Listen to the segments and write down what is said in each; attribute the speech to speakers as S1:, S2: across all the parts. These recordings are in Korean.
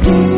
S1: 그래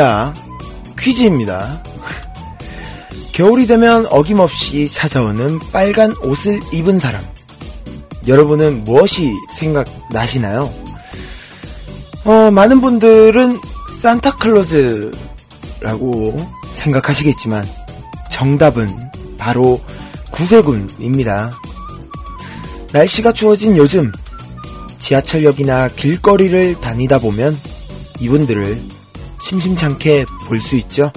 S2: 자, 퀴즈입니다. 겨울이 되면 어김없이 찾아오는 빨간 옷을 입은 사람. 여러분은 무엇이 생각나시나요? 어, 많은 분들은 산타클로즈라고 생각하시겠지만, 정답은 바로 구세군입니다. 날씨가 추워진 요즘, 지하철역이나 길거리를 다니다 보면 이분들을 심심찮게 볼 수 있죠.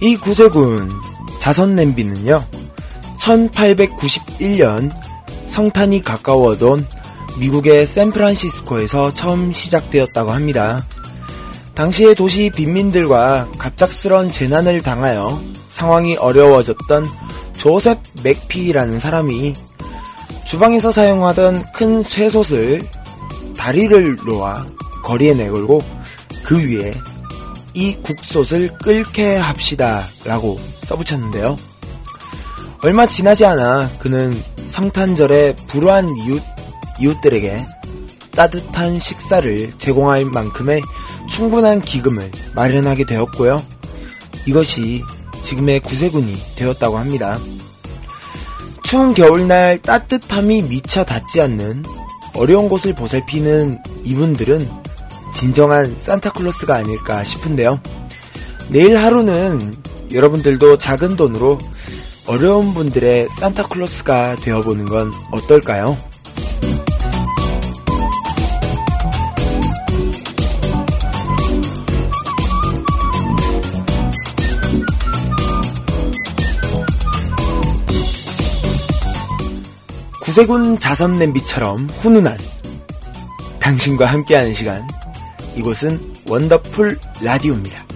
S2: 이 구세군 자선 냄비는요, 1891년 성탄이 가까워던 미국의 샌프란시스코에서 처음 시작되었다고 합니다. 당시의 도시 빈민들과 갑작스런 재난을 당하여 상황이 어려워졌던 조셉 맥피라는 사람이 주방에서 사용하던 큰 쇠솥을 다리를 놓아 거리에 내걸고 그 위에 이 국솥을 끓게 합시다 라고 써붙였는데요. 얼마 지나지 않아 그는 성탄절에 불우한 이웃, 이웃들에게 따뜻한 식사를 제공할 만큼의 충분한 기금을 마련하게 되었고요. 이것이 지금의 구세군이 되었다고 합니다. 추운 겨울날 따뜻함이 미쳐 닿지 않는 어려운 곳을 보살피는 이분들은 진정한 산타클로스가 아닐까 싶은데요. 내일 하루는 여러분들도 작은 돈으로 어려운 분들의 산타클로스가 되어보는 건 어떨까요? 세군 자선 냄비처럼 훈훈한 당신과 함께하는 시간 이곳은 원더풀 라디오입니다.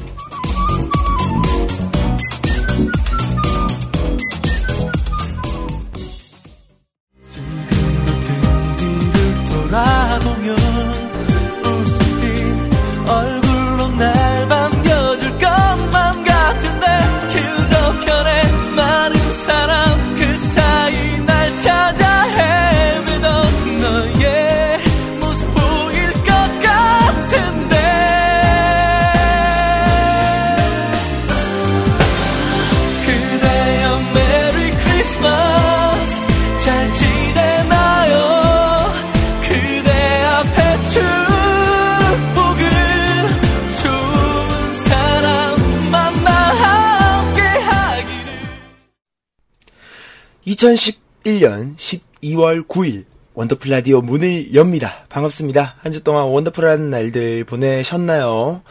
S2: 2011년 12월 9일 원더풀 라디오 문을 엽니다. 반갑습니다. 한 주 동안 원더풀한 날들 보내셨나요?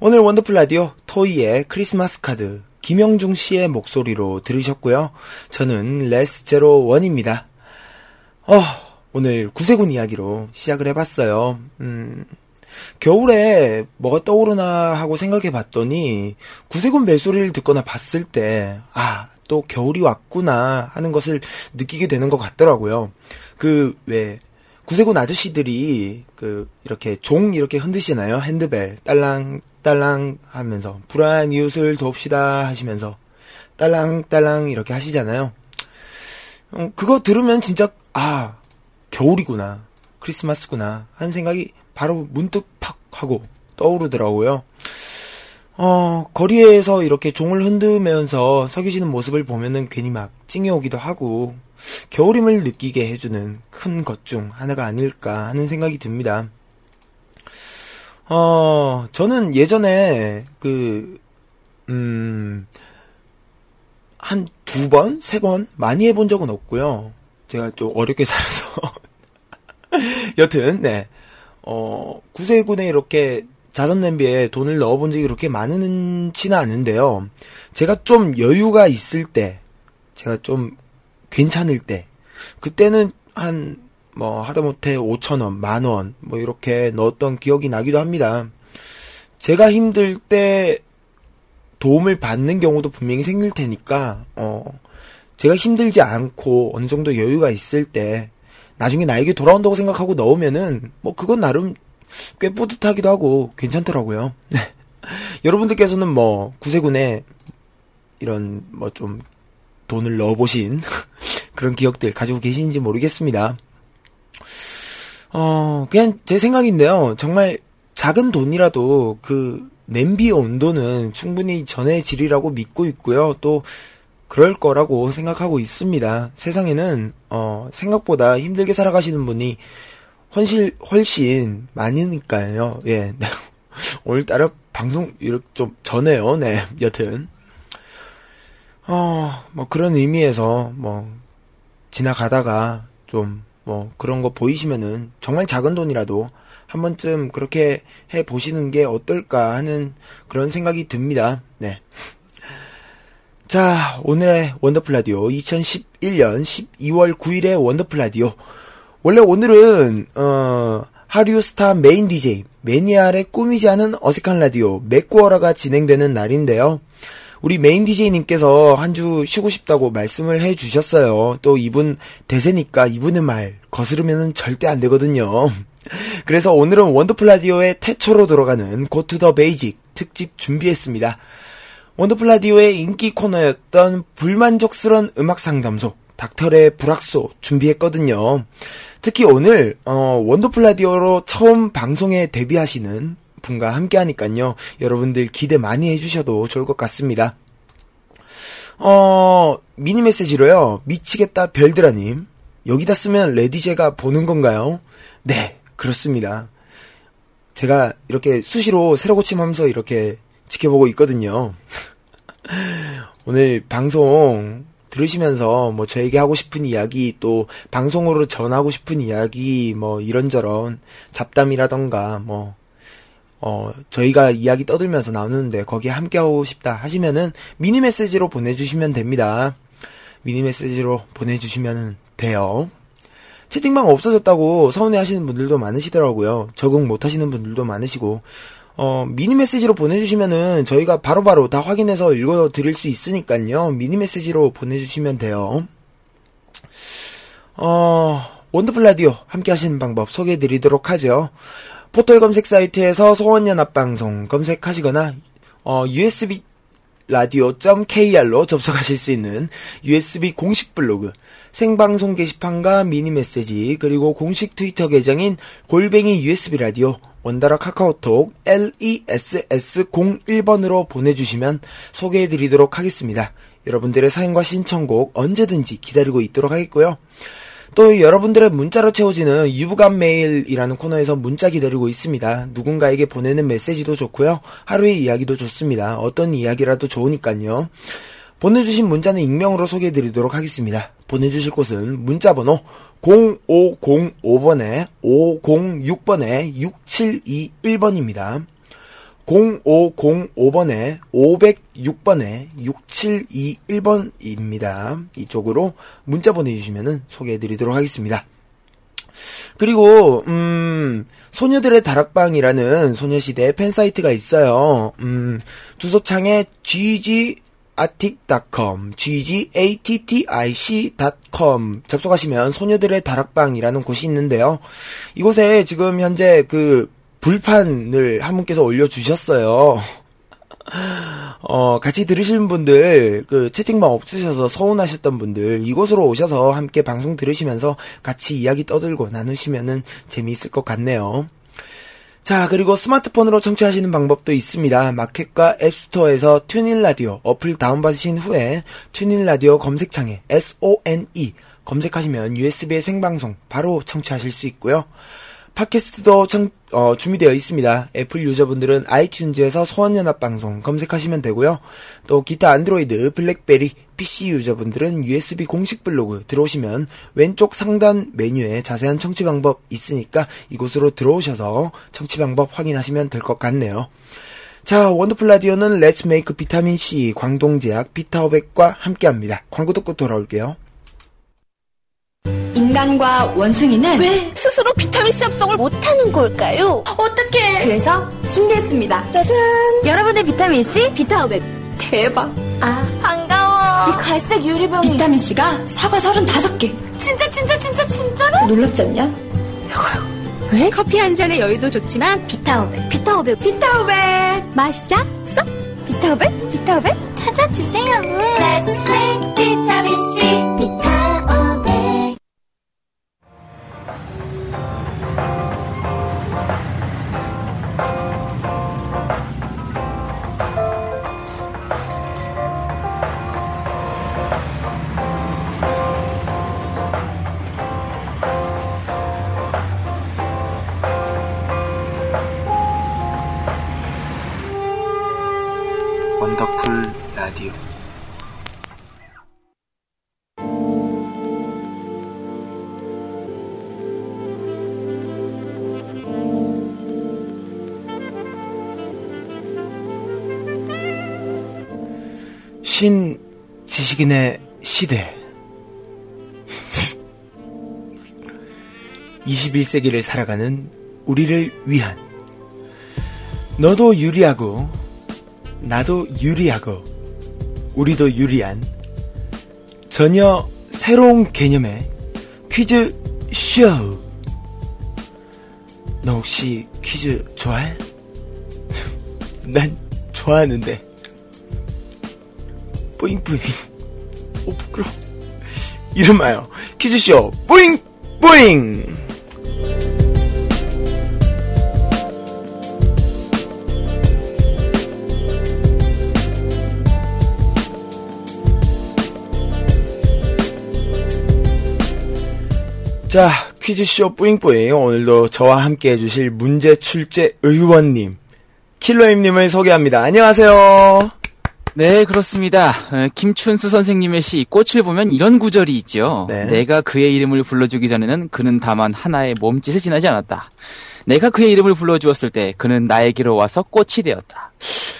S2: 오늘 원더풀 라디오 토이의 크리스마스 카드 김영중 씨의 목소리로 들으셨고요. 저는 레스 제로 원입니다. 어, 오늘 구세군 이야기로 시작을 해봤어요. 음, 겨울에 뭐가 떠오르나 하고 생각해 봤더니 구세군 벨소리를 듣거나 봤을 때, 아, 또 겨울이 왔구나 하는 것을 느끼게 되는 것 같더라고요. 그, 왜, 구세군 아저씨들이 그, 이렇게 종 이렇게 흔드시나요? 핸드벨. 딸랑, 딸랑 하면서. 불안 이웃을 돕시다 하시면서. 딸랑, 딸랑 이렇게 하시잖아요. 음, 그거 들으면 진짜, 아, 겨울이구나. 크리스마스구나. 하는 생각이 바로 문득 팍 하고 떠오르더라고요. 어, 거리에서 이렇게 종을 흔들면서 서 계시는 모습을 보면은 괜히 막 찡이 오기도 하고, 겨울임을 느끼게 해주는 큰 것 중 하나가 아닐까 하는 생각이 듭니다. 어, 저는 예전에 그, 음, 한 두 번, 세 번 많이 해본 적은 없고요. 제가 좀 어렵게 살아서. 여튼, 네. 어, 구세군에 이렇게 자선 냄비에 돈을 넣어본 적이 그렇게 많은지는 않은데요. 제가 좀 여유가 있을 때, 제가 좀 괜찮을 때, 그때는 한, 뭐, 하다못해 5천원, 만원, 뭐, 이렇게 넣었던 기억이 나기도 합니다. 제가 힘들 때 도움을 받는 경우도 분명히 생길 테니까, 어, 제가 힘들지 않고 어느 정도 여유가 있을 때, 나중에 나에게 돌아온다고 생각하고 넣으면은, 뭐, 그건 나름 꽤 뿌듯하기도 하고 괜찮더라고요. 네. 여러분들께서는 뭐, 구세군에 이런, 뭐 좀, 돈을 넣어보신 그런 기억들 가지고 계시는지 모르겠습니다. 어, 그냥 제 생각인데요. 정말 작은 돈이라도 그 냄비 온도는 충분히 전해질이라고 믿고 있고요. 또 그럴 거라고 생각하고 있습니다. 세상에는 어, 생각보다 힘들게 살아가시는 분이 훨씬 훨씬 많으니까요. 예. 오늘따라 방송 이렇게 좀 전해요. 네. 여튼 어, 뭐 그런 의미에서 뭐 지나가다가 좀 뭐 그런 거 보이시면은 정말 작은 돈이라도 한 번쯤 그렇게 해 보시는 게 어떨까 하는 그런 생각이 듭니다. 네. 자, 오늘의 원더풀 라디오 2011년 12월 9일의 원더풀 라디오. 원래 오늘은 어 하류스타 main DJ 매니아의 꾸미지 않은 어색한 라디오 맥구어라가 진행되는 날인데요. 우리 main DJ님께서 한 주 쉬고 싶다고 말씀을 해 주셨어요. 또 이분 대세니까 이분의 말 거스르면 절대 안 되거든요. 그래서 오늘은 원더풀 라디오의 태초로 들어가는 go to the basic 특집 준비했습니다. 원더풀 라디오의 인기 코너였던 불만족스런 음악 상담소 닥터의 불악소 준비했거든요. 특히 오늘 어, 원더풀 라디오로 처음 방송에 데뷔하시는 분과 함께 하니까요. 여러분들 기대 많이 해주셔도 좋을 것 같습니다. 어, 미니 메시지로요. 미치겠다 별드라님. 여기다 쓰면 레디제가 보는 건가요? 네, 그렇습니다. 제가 이렇게 수시로 새로 고침하면서 이렇게 지켜보고 있거든요. 오늘 방송 들으시면서 뭐 저에게 하고 싶은 이야기 또 방송으로 전하고 싶은 이야기 뭐 이런저런 잡담이라던가 뭐 어, 저희가 이야기 떠들면서 나누는데 거기에 함께하고 싶다 하시면은 미니 메시지로 보내주시면 됩니다. 미니 메시지로 보내주시면 돼요. 채팅방 없어졌다고 서운해 하시는 분들도 많으시더라고요. 적응 못 하시는 분들도 많으시고, 어, 미니 메시지로 보내주시면은 저희가 바로 바로 다 확인해서 읽어 드릴 수 있으니까요. 미니 메시지로 보내주시면 돼요. 어, 원더풀 라디오 함께 하시는 방법 소개해 드리도록 하죠. 포털 검색 사이트에서 소원연합방송 검색하시거나 어, USB 라디오.kr로 접속하실 수 있는 USB 공식 블로그, 생방송 게시판과 미니 메시지, 그리고 공식 트위터 계정인 골뱅이 USB 라디오, 원다라 카카오톡 LESS01번으로 보내주시면 소개해드리도록 하겠습니다. 여러분들의 사연과 신청곡 언제든지 기다리고 있도록 하겠고요. 또 여러분들의 문자로 채워지는 유부감 메일이라는 코너에서 문자 기다리고 있습니다. 누군가에게 보내는 메시지도 좋고요. 하루의 이야기도 좋습니다. 어떤 이야기라도 좋으니까요. 보내주신 문자는 익명으로 소개해드리도록 하겠습니다. 보내주실 곳은 문자번호 0505번에 506번에 6721번입니다. 0505번에 506번에 6721번입니다. 이쪽으로 문자 보내주시면 소개해드리도록 하겠습니다. 그리고 음 소녀들의 다락방이라는 소녀시대 팬 사이트가 있어요. 음 주소창에 gg atic.com, ggattic.com 접속하시면 소녀들의 다락방이라는 곳이 있는데요. 이곳에 지금 현재 그 불판을 한 분께서 올려주셨어요. 어, 같이 들으시는 분들, 그, 채팅방 없으셔서 서운하셨던 분들, 이곳으로 오셔서 함께 방송 들으시면서 같이 이야기 떠들고 나누시면은 재미있을 것 같네요. 자, 그리고 스마트폰으로 청취하시는 방법도 있습니다. 마켓과 앱스토어에서 TuneIn 라디오 어플 다운받으신 후에 TuneIn 라디오 검색창에 SONE 검색하시면 USB의 생방송 바로 청취하실 수 있고요. 팟캐스트도 청, 어, 준비되어 있습니다. 애플 유저분들은 아이튠즈에서 소원연합 방송 검색하시면 되고요. 또 기타 안드로이드, 블랙베리, PC 유저분들은 USB 공식 블로그 들어오시면 왼쪽 상단 메뉴에 자세한 청취 방법 있으니까 이곳으로 들어오셔서 청취 방법 확인하시면 될 것 같네요. 자, 원더풀 라디오는 Let's make 비타민 C 광동제약 비타오백과 함께합니다. 광고 듣고 돌아올게요.
S3: 인간과 원숭이는
S4: 왜 스스로 비타민C 합성을 못하는 걸까요?
S3: 어떻게? 그래서 준비했습니다. 짜잔! 여러분의 비타민C 비타오백 대박!
S4: 아 반가워. 이 갈색 유리병이
S3: 비타민C가 사과 35개
S4: 진짜 진짜 진짜 진짜로?
S3: 놀랍지 않냐?
S4: 왜? 커피 한 잔의 여유도 좋지만 비타오백 비타오백 비타오백 마시자 쏙 비타오백 비타오백 찾아주세요. Let's make 비타민C 비타
S2: 라디오. 신 지식인의 시대. 21세기를 살아가는 우리를 위한. 너도 유리하고 나도 유리하고 우리도 유리한 전혀 새로운 개념의 퀴즈 쇼. 너 혹시 퀴즈 좋아해? 난 좋아하는데. 뿌잉뿌잉. 오 부끄러. 이름하여 퀴즈쇼 뿌잉 뿌잉. 자, 퀴즈쇼 뿌잉뿌잉. 오늘도 저와 함께 해주실 문제 출제 의원님, 킬러임님을 소개합니다. 안녕하세요.
S5: 네, 그렇습니다. 어, 김춘수 선생님의 시 꽃을 보면 이런 구절이 있죠.
S2: 네.
S5: 내가 그의 이름을 불러주기 전에는 그는 다만 하나의 몸짓에 지나지 않았다. 내가 그의 이름을 불러주었을 때 그는 나에게로 와서 꽃이 되었다.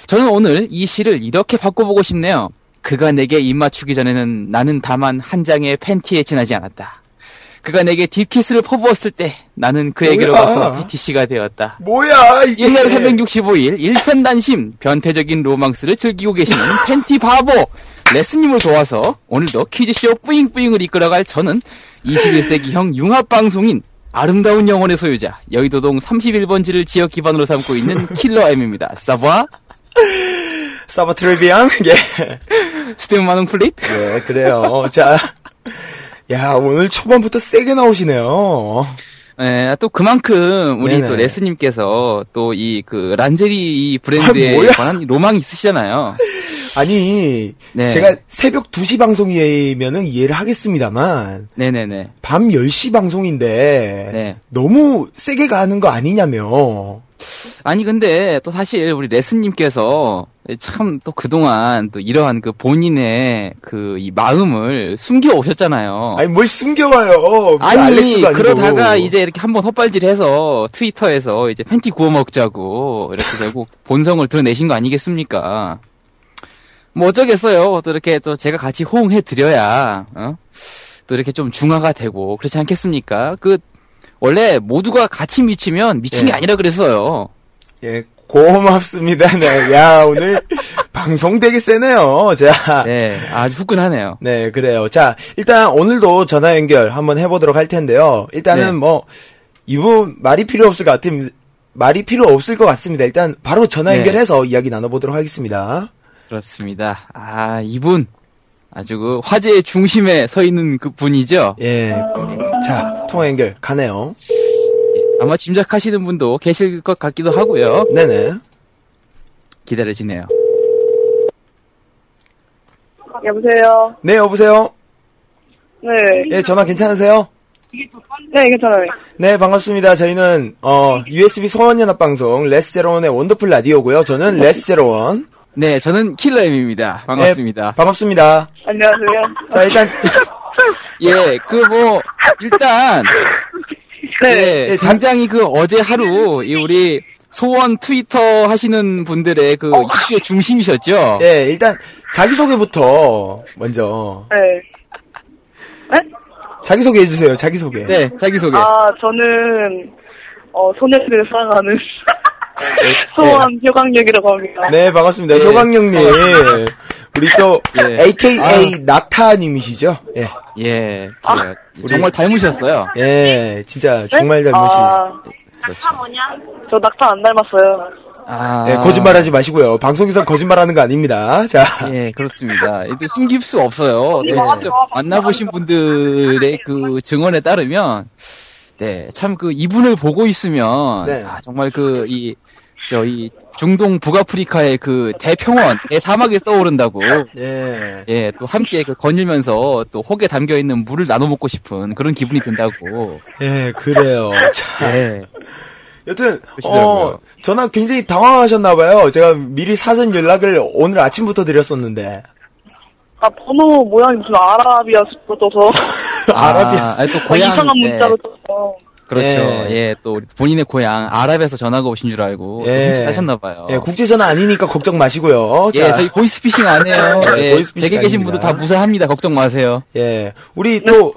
S5: 저는 오늘 이 시를 이렇게 바꿔보고 싶네요. 그가 내게 입 맞추기 전에는 나는 다만 한 장의 팬티에 지나지 않았다. 그가 내게 딥키스를 퍼부었을 때 나는 그에게로
S2: 뭐야?
S5: 와서 PTC가 되었다.
S2: 뭐야, 이게.
S5: 1년 365일 일편단심 변태적인 로망스를 즐기고 계시는 팬티 바보 레스님을 도와서 오늘도 퀴즈쇼 뿌잉뿌잉을 이끌어갈 저는 21세기형 융합방송인 아름다운 영혼의 소유자 여의도동 31번지를 지역 기반으로 삼고 있는 킬러 M입니다.
S2: Ça va? Ça va? Très bien? 예.
S5: 스테마는 플릿
S2: 네, 그래요. 자. 야, 오늘 초반부터 세게 나오시네요.
S5: 네, 또 그만큼 우리
S2: 네네.
S5: 또 레스님께서 또 이 그 란제리 이 브랜드에
S2: 아?
S5: 관한 로망이 있으시잖아요.
S2: 아니,
S5: 네.
S2: 제가 새벽 2시 방송이면은 이해를 하겠습니다만,
S5: 네네네.
S2: 밤 10시 방송인데,
S5: 네.
S2: 너무 세게 가는 거 아니냐며.
S5: 아니 근데 또 사실 우리 레스님께서 참 또 그동안 또 이러한 그 본인의 그 이 마음을 숨겨 오셨잖아요.
S2: 아니 뭘 숨겨와요.
S5: 아니. 그러다가 이제 이렇게 한번 헛발질해서 트위터에서 이제 팬티 구워 먹자고 이렇게 결국 본성을 드러내신 거 아니겠습니까? 뭐 어쩌겠어요. 또 이렇게 또 제가 같이 호응해 드려야 어? 또 이렇게 좀 중화가 되고 그렇지 않겠습니까? 그 원래 모두가 같이 미치면 미친 게
S2: 예.
S5: 아니라 그랬어요.
S2: 예, 고맙습니다. 네, 야 오늘 방송 되게 세네요. 자,
S5: 네, 아주 후끈하네요.
S2: 네, 그래요. 자, 일단 오늘도 전화 연결 한번 해보도록 할 텐데요. 일단은
S5: 네.
S2: 뭐 이분 말이 필요 없을 것 같은 말이 필요 없을 것 같습니다. 일단 바로 전화
S5: 네.
S2: 연결해서 이야기 나눠보도록 하겠습니다.
S5: 그렇습니다. 아 이분 아주 그 화제의 중심에 서 있는 그 분이죠.
S2: 예, 자 통화 연결 가네요.
S5: 아마 짐작하시는 분도 계실 것 같기도 하고요.
S2: 네네.
S5: 기다려지네요.
S6: 여보세요.
S2: 네, 여보세요.
S6: 네.
S2: 예, 전화 괜찮으세요?
S6: 네, 괜찮아요.
S2: 네, 반갑습니다. 저희는 어 USB 소원연합 방송 레스 제로원의 원더풀 라디오고요. 저는 레스 제로원.
S5: 네, 저는 킬러엠입니다. 반갑습니다.
S2: 네, 반갑습니다.
S6: 안녕하세요.
S2: 자, 일단
S5: 예, 그 뭐 일단
S6: 네.
S5: 예, 당장이 그 어제 하루 이 우리 소원 트위터 하시는 분들의 그 이슈의 중심이셨죠.
S2: 예, 일단 자기소개부터 먼저
S6: 네.
S2: 자기소개 해주세요. 자기소개.
S5: 네, 자기 소개.
S6: 아, 저는, 어, 소녀들을 사랑하는
S2: 네.
S6: 소원 효광역이라고 합니다.
S2: 네, 반갑습니다.
S5: 네.
S2: 효광영님. 우리 또
S5: 예.
S2: AKA 낙타님이시죠? 예.
S5: 예,
S6: 아.
S5: 그래요. 정말 닮으셨어요.
S2: 예, 진짜 정말 닮으시.
S6: 아,
S5: 그렇죠.
S6: 저 낙타 안 닮았어요.
S5: 아,
S2: 예, 거짓말하지 마시고요. 방송에서 거짓말하는 거 아닙니다. 자,
S5: 예, 그렇습니다. 또 숨길 수 없어요. 네, 직접 만나보신 분들의 그 증언에 따르면, 네, 참 그 이분을 보고 있으면,
S2: 네.
S5: 아, 정말 그, 이, 저, 이, 중동 북아프리카의 그 대평원, 대사막이 떠오른다고,
S2: 예.
S5: 예, 또 함께 그 거닐면서 또 혹에 담겨 있는 물을 나눠 먹고 싶은 그런 기분이 든다고.
S2: 예, 그래요. 자,
S5: 예.
S2: 여튼
S5: 그러시더라고요.
S2: 어, 전화 굉장히 당황하셨나봐요. 제가 미리 사전 연락을 오늘 아침부터 드렸었는데
S6: 아, 번호 모양이 무슨 아라비아 숫자 떠서.
S2: 아라비아
S5: 아, 아니, 또
S6: 아,
S5: 고향,
S6: 이상한
S5: 네.
S6: 문자로 떠서.
S5: 그렇죠.
S2: 예.
S5: 예, 또 우리 본인의 고향 아랍에서 전화가 오신 줄 알고 또
S2: 예.
S5: 훔치하셨나 봐요.
S2: 예, 국제 전화 아니니까 걱정 마시고요.
S5: 예,
S2: 자,
S5: 저희 보이스피싱 안 해요.
S2: 네,
S5: 예,
S2: 보이스피싱
S5: 댁에 계신. 분들 다 무사합니다. 걱정 마세요.
S2: 예, 우리 또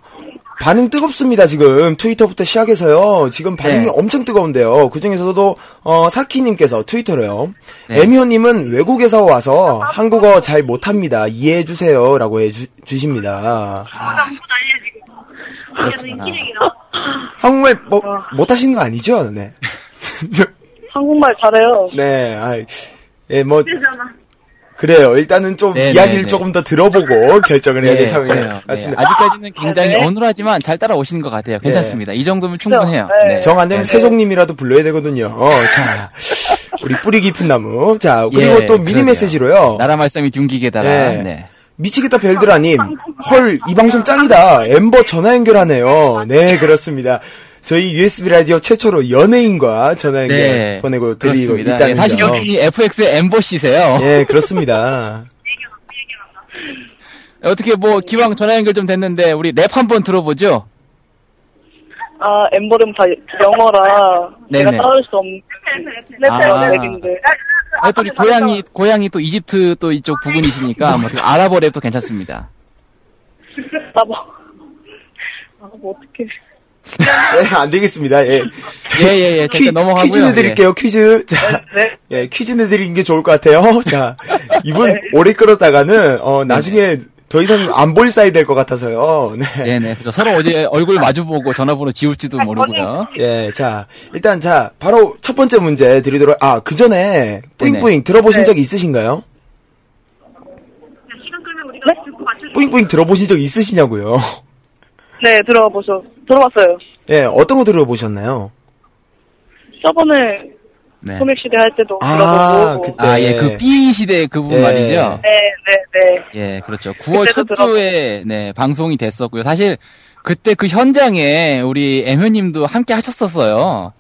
S2: 반응 뜨겁습니다 지금 트위터부터 시작해서요. 지금 반응이
S5: 네.
S2: 엄청 뜨거운데요. 그 중에서도 어, 사키님께서 트위터로요.
S5: 네.
S2: 에미호님은 외국에서 와서 한국어 잘 못합니다. 이해해 주세요라고 해 주, 주십니다.
S5: 그렇구나.
S2: 한국말 뭐 못하시는 거 아니죠? 네.
S6: 한국말 잘해요.
S2: 네, 아이, 예, 뭐, 그래요. 일단은 좀
S5: 네,
S2: 이야기를
S5: 네, 네.
S2: 조금 더 들어보고 결정을 해야 될 상황이.
S5: 네,
S2: 같습니다.
S5: 아직까지는 굉장히
S6: 네.
S5: 어눌하지만 잘 따라오시는 것 같아요. 괜찮습니다. 이 정도면 충분해요.
S6: 네.
S5: 네.
S2: 정안 되면
S5: 네.
S2: 세종님이라도 불러야 되거든요. 어, 자, 우리 뿌리 깊은 나무. 자, 그리고
S5: 예,
S2: 또 미니
S5: 그러게요.
S2: 메시지로요.
S5: 나라 말씀이 둥기게다라.
S2: 네.
S5: 네.
S2: 미치겠다 별드라님. 헐, 이 방송 짱이다. 엠버 전화 연결하네요. 네, 그렇습니다. 저희 USB 라디오 최초로 연예인과 전화 연결
S5: 네.
S2: 보내고 드리고
S5: 그렇습니다.
S2: 있다는
S5: 예, 사실
S2: 점.
S5: 여러분이 FX의 엠버시세요.
S2: 예, 그렇습니다.
S5: 어떻게 뭐 기왕 전화 연결 좀 됐는데 우리 랩 한번 들어보죠.
S6: 아, 엠버 랩은 다 영어라.
S5: 네네.
S6: 내가 따라올 수 없는
S5: 아.
S6: 그런 랩인데.
S5: 아, 또 우리 고향이 고향이 또 이집트 또 이쪽 부근이시니까 뭐 아랍어 랩도 괜찮습니다.
S6: 아, 뭐. 아, 뭐, 어떡해.
S2: 네, 안 되겠습니다. 예.
S5: 예예 예.
S2: 퀴,
S5: 제가 넘어가고요.
S2: 퀴즈 내드릴게요, 퀴즈. 자,
S6: 네.
S2: 예, 퀴즈 내드리는 게 좋을 것 같아요. 자, 이분 오래 끌었다가는, 어, 나중에 더 이상 안 보일 사이 될 것 같아서요. 네.
S5: 예. 네네. 그죠. 서로 어제 얼굴 마주보고 전화번호 지울지도 모르고요.
S2: 예, 자, 일단, 자, 바로 첫 번째 문제 드리도록, 아, 그 전에, 뿌잉뿌잉 들어보신
S6: 네.
S2: 적 있으신가요?
S6: 네?
S2: 뿌잉뿌잉 들어보신 적 있으시냐고요?
S6: 네, 들어보셔. 들어봤어요.
S2: 예, 어떤 거 들어보셨나요?
S6: 저번에
S5: 네.
S6: 소맥시대 할 때도
S2: 아,
S6: 들어보고.
S2: 그때.
S5: 아, 예, 그 B 시대 그 부분
S2: 예.
S5: 말이죠.
S6: 네, 네, 네.
S5: 예, 그렇죠. 9월
S6: 그때도
S5: 첫 주에 네, 방송이 됐었고요. 사실 그때 그 현장에 우리 애효님도 함께 하셨었어요.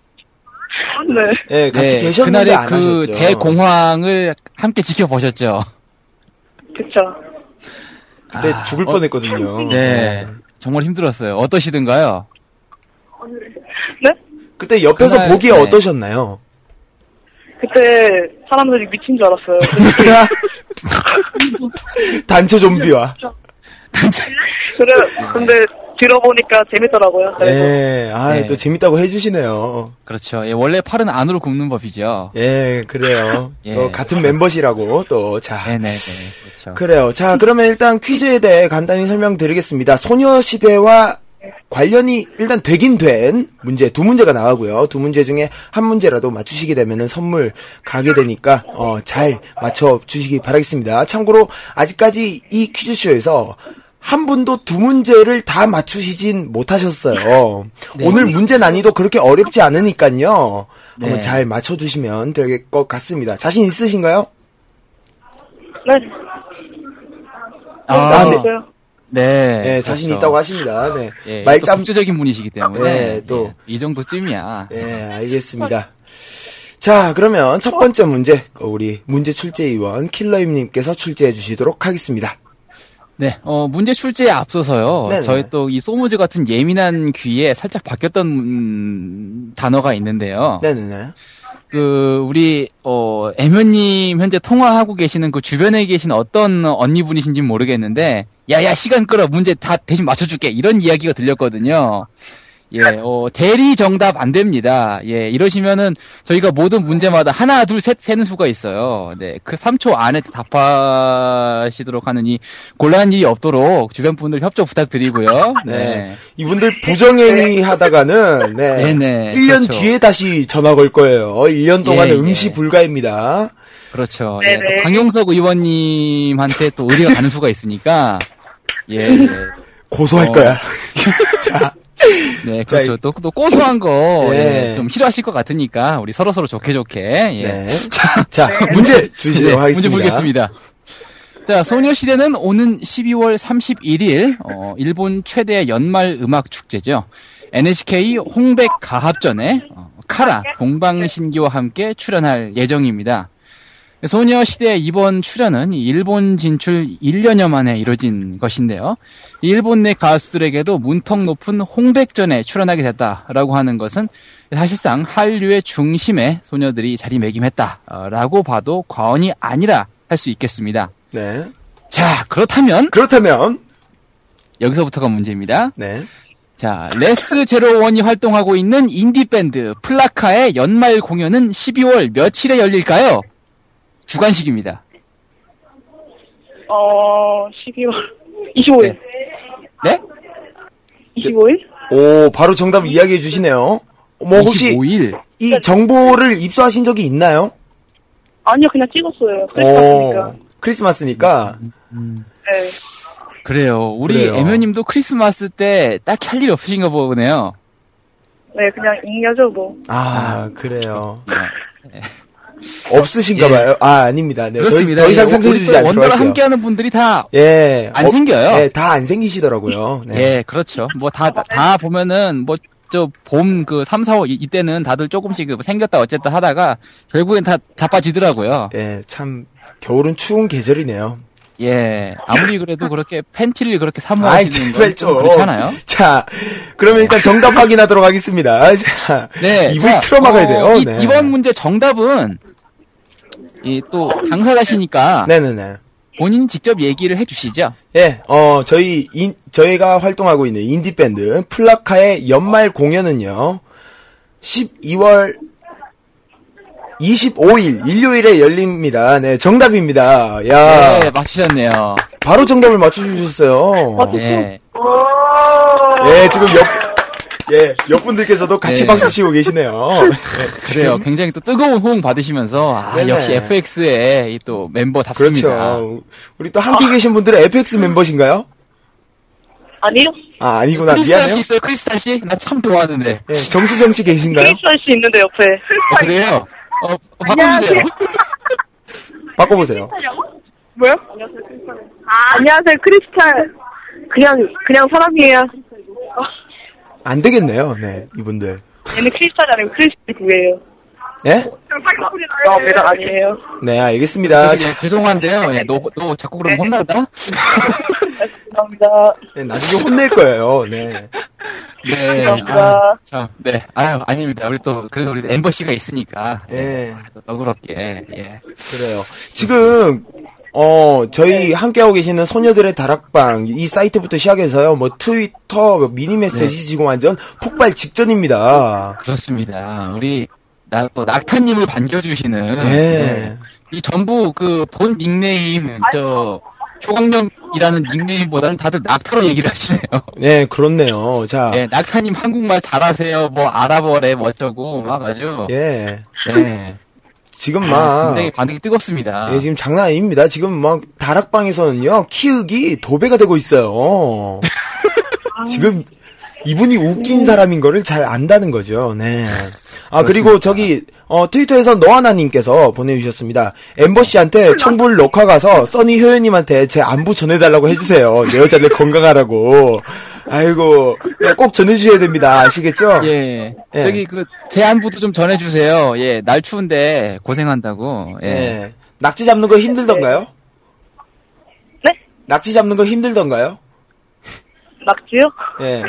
S6: 네.
S2: 예, 같이
S5: 네,
S2: 계셨는데
S5: 그날의 안그
S2: 하셨죠.
S5: 대공황을 함께 지켜보셨죠.
S6: 그쵸.
S2: 그때
S5: 아,
S2: 죽을
S5: 어,
S2: 뻔했거든요.
S5: 네, 정말 힘들었어요. 어떠시든가요?
S6: 네?
S2: 그때 옆에서
S5: 그날,
S2: 보기에
S5: 네.
S2: 어떠셨나요?
S6: 그때 사람들이 미친 줄 알았어요.
S2: 단체 좀비와.
S6: 그래, 근데 들어보니까 재밌더라고요.
S2: 예, 아,
S5: 네.
S2: 또 재밌다고 해주시네요.
S5: 그렇죠. 예, 원래 팔은 안으로 굽는 법이죠.
S2: 예, 그래요.
S5: 예,
S2: 또 같은 멤버시라고 또 자.
S5: 네네네. 그렇죠.
S2: 그래요. 자, 그러면 일단 퀴즈에 대해 간단히 설명드리겠습니다. 소녀시대와 관련이 일단 되긴 된 문제 두 문제가 나가고요. 두 문제 중에 한 문제라도 맞추시게 되면은 선물 가게 되니까 어, 잘 맞춰 주시기 바라겠습니다. 참고로 아직까지 이 퀴즈쇼에서 한 분도 두 문제를 다 맞추시진 못하셨어요.
S5: 네.
S2: 오늘 문제 난이도 그렇게 어렵지 않으니까요. 한번
S5: 네.
S2: 잘 맞춰주시면 될 것 같습니다. 자신 있으신가요?
S6: 네.
S5: 아,
S2: 네.
S5: 네.
S2: 네, 자신
S5: 그렇죠.
S2: 있다고 하십니다. 네.
S5: 예, 말또
S2: 짬,
S5: 국제적인 분이시기 때문에
S2: 네, 또.
S5: 예, 이 정도쯤이야.
S2: 예, 알겠습니다. 자, 그러면 첫 번째 문제, 우리 문제 출제위원 킬러임님께서 출제해 주시도록 하겠습니다.
S5: 네, 어, 문제 출제에 앞서서요.
S2: 네네.
S5: 저희 또 이 소모즈 같은 예민한 귀에 살짝 바뀌었던 음, 단어가 있는데요.
S2: 네네네.
S5: 그 우리 어 애면님 현재 통화하고 계시는 그 주변에 계신 어떤 언니분이신지 는 모르겠는데 야야 시간 끌어 문제 다 대신 맞춰줄게 이런 이야기가 들렸거든요. 예, 어, 대리 정답 안 됩니다. 예, 이러시면은 저희가 모든 문제마다 하나, 둘, 셋 세는 수가 있어요. 네, 그 3초 안에 답하시도록 하는 이 곤란한 일이 없도록 주변 분들 협조 부탁드리고요.
S2: 네.
S5: 네.
S2: 이분들 부정행위 하다가는, 네.
S5: 네네,
S2: 1년
S5: 그렇죠.
S2: 뒤에 다시 전화 걸 거예요. 1년 동안은
S5: 예, 예.
S2: 응시 불가입니다.
S5: 그렇죠. 예,
S6: 네네.
S5: 또 강용석 의원님한테 또 의뢰가 가는 수가 있으니까 예, 예.
S2: 고소할
S5: 어.
S2: 거야. 자,
S5: 네,
S2: 자,
S5: 그렇죠. 또, 또 고소한 거,
S2: 네.
S5: 예, 좀 싫어하실 것 같으니까, 우리 서로서로 좋게 좋게, 예.
S2: 네. 자, 문제 주시도록
S5: 네,
S2: 하겠습니다.
S5: 문제 풀겠습니다. 자, 소녀시대는 오는 12월 31일, 어, 일본 최대 연말 음악 축제죠. NHK 홍백 가합전에, 어, 카라, 동방신기와 함께 출연할 예정입니다. 소녀시대 이번 출연은 일본 진출 1년여 만에 이뤄진 것인데요. 일본 내 가수들에게도 문턱 높은 홍백전에 출연하게 됐다라고 하는 것은 사실상 한류의 중심에 소녀들이 자리매김했다라고 봐도 과언이 아니라 할 수 있겠습니다.
S2: 네.
S5: 자, 그렇다면
S2: 그렇다면,
S5: 여기서부터가 문제입니다.
S2: 네.
S5: 자, 레스 제로원이 활동하고 있는 인디밴드 플라카의 연말 공연은 12월 며칠에 열릴까요? 주관식입니다.
S6: 어, 12월. 25일.
S5: 네?
S6: 25일?
S2: 오, 바로 정답 이야기해 주시네요. 뭐, 혹시
S5: 25일.
S2: 이 정보를 입수하신 적이 있나요?
S6: 아니요, 그냥 찍었어요. 크리스마스니까.
S2: 오, 크리스마스니까.
S6: 네.
S5: 그래요. 우리. 애면님도 크리스마스 때 딱히 할 일이 없으신가 보네요.
S6: 네, 그냥 잉여죠, 뭐.
S2: 아, 그래요.
S5: 네.
S2: 없으신가
S5: 예.
S2: 봐요. 아, 아닙니다. 네,
S5: 그렇습니다.
S2: 더, 더 이상
S5: 예,
S2: 상처
S5: 우리
S2: 주지
S5: 또
S2: 않도록
S5: 원더를
S2: 할게요.
S5: 함께 하는 분들이 다
S2: 예.
S5: 안 생겨요.
S2: 예, 다 안 생기시더라고요. 네.
S5: 예, 그렇죠. 뭐 다 다 보면은 뭐 저봄그 3, 4, 5 이- 이때는 다들 조금씩 그 생겼다 어쨌다 하다가 결국엔 다 자빠지더라고요.
S2: 예, 참 겨울은 추운 계절이네요.
S5: 예. 아무리 그래도 그렇게 팬티를 그렇게 사모하시는 건 그렇잖아요.
S2: 자, 그러면 일단 정답 확인하도록 하겠습니다. 자,
S5: 네.
S2: 입을
S5: 자,
S2: 틀어막아야
S5: 어,
S2: 돼요.
S5: 이,
S2: 네.
S5: 이번 문제 정답은 이또 당사자시니까
S2: 네네네.
S5: 본인이 직접 얘기를 해 주시죠.
S2: 예, 어, 저희, 인, 저희가 활동하고 있는 인디 밴드 플라카의 연말 공연은요, 12월 25일, 일요일에 열립니다. 네, 정답입니다. 야
S5: 네, 맞추셨네요.
S2: 바로 정답을 맞춰주셨어요.
S5: 네.
S2: 예, 지금 옆, 예, 옆 분들께서도 같이
S5: 네.
S2: 박수 치고 계시네요. 네,
S5: 그래요.
S2: 지금.
S5: 굉장히 또 뜨거운 호응 받으시면서 아,
S2: 네네.
S5: 역시 FX의 이또 멤버답습니다.
S2: 그렇죠. 우리 또 함께 계신 분들은 FX 멤버신가요?
S6: 아니요?
S2: 아, 아니구나.
S5: 크리스탈 씨
S2: 미안해요.
S5: 있어요, 크리스탈 씨? 나 참 좋아하는데.
S2: 예, 정수정 씨 계신가요?
S6: 크리스탈 씨 있는데, 옆에.
S5: 어, 그래요? 어, 어, 바꿔주세요.
S2: 바꿔보세요.
S6: 뭐요? 안녕하세요, 크리스탈. 아, 안녕하세요, 크리스탈. 그냥, 그냥 사람이에요.
S2: 안 되겠네요. 네, 이분들.
S6: 얘는 크리스탈이 아니고 크리스탈 구예요.
S2: 예?
S6: 죄송합니다. 아니에요.
S2: 네, 알겠습니다.
S5: 저기, 예, 죄송한데요. 예, 너, 너 자꾸 그러면 혼난다?
S6: 죄송합니다.
S2: 네, 나중에 혼낼 거예요. 네.
S5: 네.
S6: 감사합니다.
S5: 아, 참, 네. 아유, 아닙니다. 우리 또, 그래도 우리 엠버씨가 있으니까.
S2: 예.
S5: 또 너그럽게, 예.
S2: 그래요. 지금 어 저희 함께하고 계시는 소녀들의 다락방 이 사이트부터 시작해서요. 뭐 트위터, 뭐 미니 메시지 지금 완전 폭발 직전입니다.
S5: 그렇습니다. 우리, 나, 또, 낙타님을 반겨주시는.
S2: 예.
S5: 네. 이 전부 그 본 닉네임, 저, 효광령이라는 닉네임보다는 다들 낙타로 얘기를 하시네요.
S2: 네, 그렇네요. 자,
S5: 예, 낙타님 한국말 잘하세요. 뭐, 알아보래, 뭐, 어쩌고, 막 아주.
S2: 예.
S5: 예.
S2: 지금
S5: 아,
S2: 막
S5: 굉장히 반응이 뜨겁습니다.
S2: 예, 지금 장난 아닙니다. 지금 막 다락방에서는요 키읔이 도배가 되고 있어요. 지금 이분이 웃긴 사람인 거를 잘 안다는 거죠. 네. 아 그리고 저기 어 트위터에서 너하나님께서 보내주셨습니다. 엠버 씨한테 청불 녹화 가서 써니 효연님한테 제 안부 전해달라고 해주세요. 내 여자들 건강하라고. 아이고 예, 꼭 전해주셔야 됩니다. 아시겠죠?
S5: 예.
S2: 예.
S5: 저기 그 제 안부도 좀 전해주세요. 예. 날 추운데 고생한다고. 예.
S2: 예. 낙지 잡는 거 힘들던가요?
S6: 네?
S2: 낙지 잡는 거 힘들던가요?
S6: 낙지요?
S2: 예.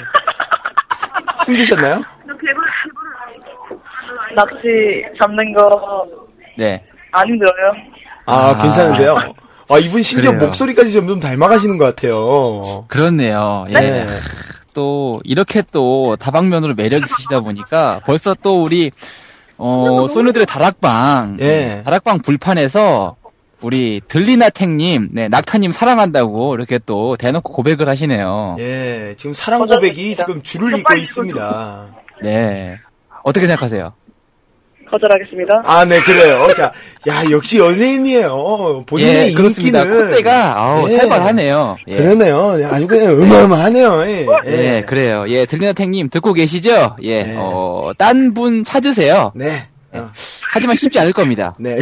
S2: 힘드셨나요?
S6: 낙지 잡는 거
S5: 네.
S6: 안 힘들어요.
S2: 아,
S5: 아.
S2: 괜찮으세요? 아, 이분 심지어
S5: 그래요.
S2: 목소리까지 점점 닮아가시는 것 같아요.
S5: 그렇네요. 예.
S2: 네.
S5: 또 이렇게 또 다방면으로 매력 있으시다 보니까 벌써 또 우리 어 소녀들의 다락방
S2: 예.
S5: 다락방 불판에서 우리 들리나탱님, 네 낙타님 사랑한다고 이렇게 또 대놓고 고백을 하시네요.
S2: 예, 지금 사랑 고백이 지금 줄을 잇고 있습니다.
S5: 네. 어떻게 생각하세요?
S6: 거절하겠습니다.
S2: 아, 네, 그래요. 자, 야, 역시 연예인이에요. 본인의
S5: 예, 그렇습니다.
S2: 인기는.
S5: 콧대가 아우,
S2: 예.
S5: 살벌하네요. 예.
S2: 그러네요. 아주 그냥 어마어마하네요. 예.
S5: 예, 그래요. 예, 들리나 탱님 듣고 계시죠? 예,
S2: 네.
S5: 어, 딴 분 찾으세요.
S2: 네. 어,
S5: 하지만 쉽지 않을 겁니다.
S2: 네,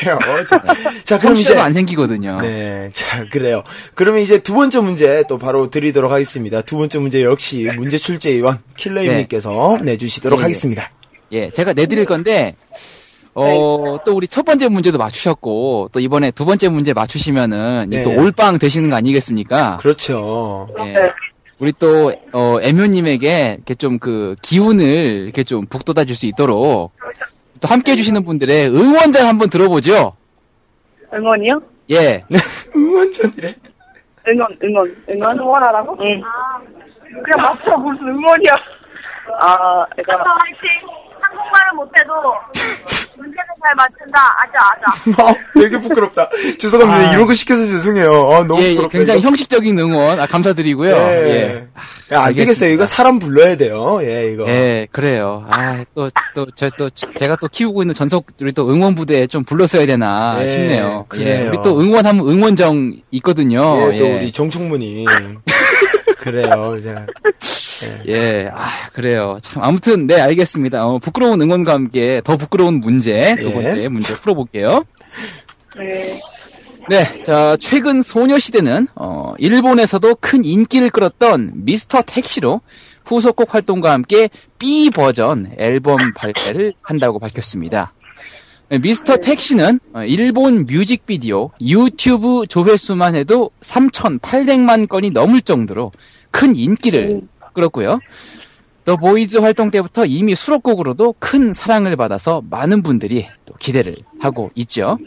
S2: 그래요. 자, 자 그럼 이제.
S5: 안 생기거든요.
S2: 네, 자, 그래요. 그러면 이제 두 번째 문제 또 바로 드리도록 하겠습니다. 두 번째 문제 역시 문제 출제위원 킬러임님께서 내주시도록
S5: 예, 예.
S2: 하겠습니다.
S5: 예, 제가 내드릴 건데, 어, 또 우리 첫 번째 문제도 맞추셨고, 또 이번에 두 번째 문제 맞추시면은,
S2: 네.
S5: 올빵 되시는 거 아니겠습니까?
S2: 그렇죠.
S5: 예. 우리 또, 어, 애묘님에게 이렇게 좀 그 기운을 이렇게 좀 북돋아 줄 수 있도록, 또 함께 해주시는 분들의 응원장 한번 들어보죠?
S6: 응원이요?
S5: 예.
S2: 응원전이래.
S6: 응원, 응원, 응원 응원하라고? 응. 그냥 맞춰 무슨 응원이야? 아, 내가
S4: 화이팅! 한국말은 못해도 문제는 잘 맞춘다. 아자, 아자.
S2: 아, 되게 부끄럽다. 죄송합니다.
S5: 아.
S2: 이런 거 시켜서 죄송해요. 아, 너무
S5: 예, 예,
S2: 부끄럽다.
S5: 굉장히
S2: 이거.
S5: 형식적인 응원, 아, 감사드리고요.
S2: 예.
S5: 예.
S2: 야, 안 되겠어요.
S5: 알겠습니다.
S2: 이거 사람 불러야 돼요. 예, 이거.
S5: 예, 그래요. 아, 또, 또, 저, 또, 제가 또 키우고 있는 전속, 우리 또 응원 부대에 좀 불렀어야 되나
S2: 예,
S5: 싶네요. 예,
S2: 그래요.
S5: 우리 또 응원하면 응원정 있거든요.
S2: 예, 또
S5: 예.
S2: 우리 정총무님. 그래요. 자,
S5: 예, 아, 그래요. 참, 아무튼, 네, 알겠습니다. 어, 부끄러운 응원과 함께 더 부끄러운 문제, 두
S2: 예.
S5: 번째 문제 풀어볼게요.
S6: 네.
S5: 네, 자, 최근 소녀시대는, 어, 일본에서도 큰 인기를 끌었던 Mr. Taxi로 후속곡 활동과 함께 B 버전 앨범 발매를 한다고 밝혔습니다. 네, Mr. Taxi는 어, 일본 뮤직비디오 유튜브 조회수만 해도 3,800만 건이 넘을 정도로 큰 인기를 끌었고요. The Boys 활동 때부터 이미 수록곡으로도 큰 사랑을 받아서 많은 분들이 또 기대를 하고 있죠.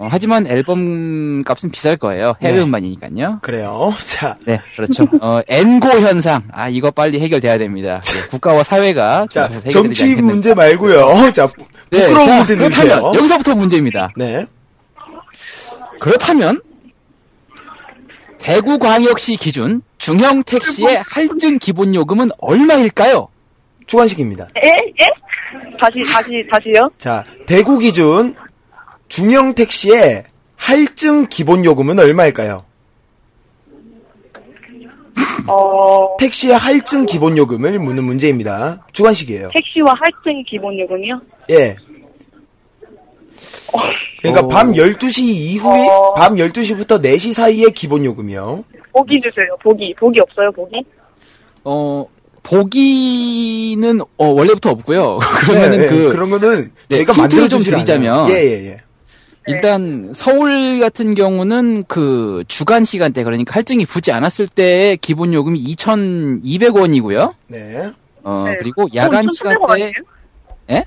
S5: 어, 하지만 앨범 값은 비쌀 거예요. 해외
S2: 네.
S5: 음반이니까요.
S2: 그래요. 자,
S5: 네, 그렇죠. 어, 엔고 현상. 아, 이거 빨리 해결돼야 됩니다. 네, 국가와 사회가
S2: 자, 정치. 문제 말고요. 자, 부-
S5: 네,
S2: 부끄러운
S5: 자,
S2: 문제
S5: 그렇다면
S2: 내주세요.
S5: 여기서부터 문제입니다.
S2: 네.
S5: 그렇다면 대구광역시 기준 중형 택시의 할증 기본 요금은 얼마일까요?
S2: 주관식입니다.
S6: 예? 예? 다시, 다시, 다시요?
S2: 자, 대구 기준 중형 택시의 할증 기본 요금은 얼마일까요?
S6: 어,
S2: 택시의 할증 기본 요금을 묻는 문제입니다. 주관식이에요.
S6: 택시와 할증 기본 요금이요?
S2: 예. 그러니까
S5: 어.
S2: 밤 12시 이후에
S6: 어.
S2: 밤 12시부터 4시 사이의 기본 요금이요.
S6: 보기 주세요, 보기. 보기 없어요, 보기?
S5: 어, 보기는 어, 원래부터 없고요. 그러면은
S2: 네, 네,
S5: 그
S2: 그런 거는
S5: 네, 힌트를
S2: 만들어
S5: 좀 드리자면
S2: 않아요. 예, 예, 예.
S5: 일단 서울 같은 경우는 그 주간 시간대 그러니까 할증이 붙지 않았을 때 기본 요금이 2,200원이고요.
S2: 네.
S5: 어
S6: 네.
S5: 그리고 야간
S6: 어, 2,300원
S5: 시간대? 예?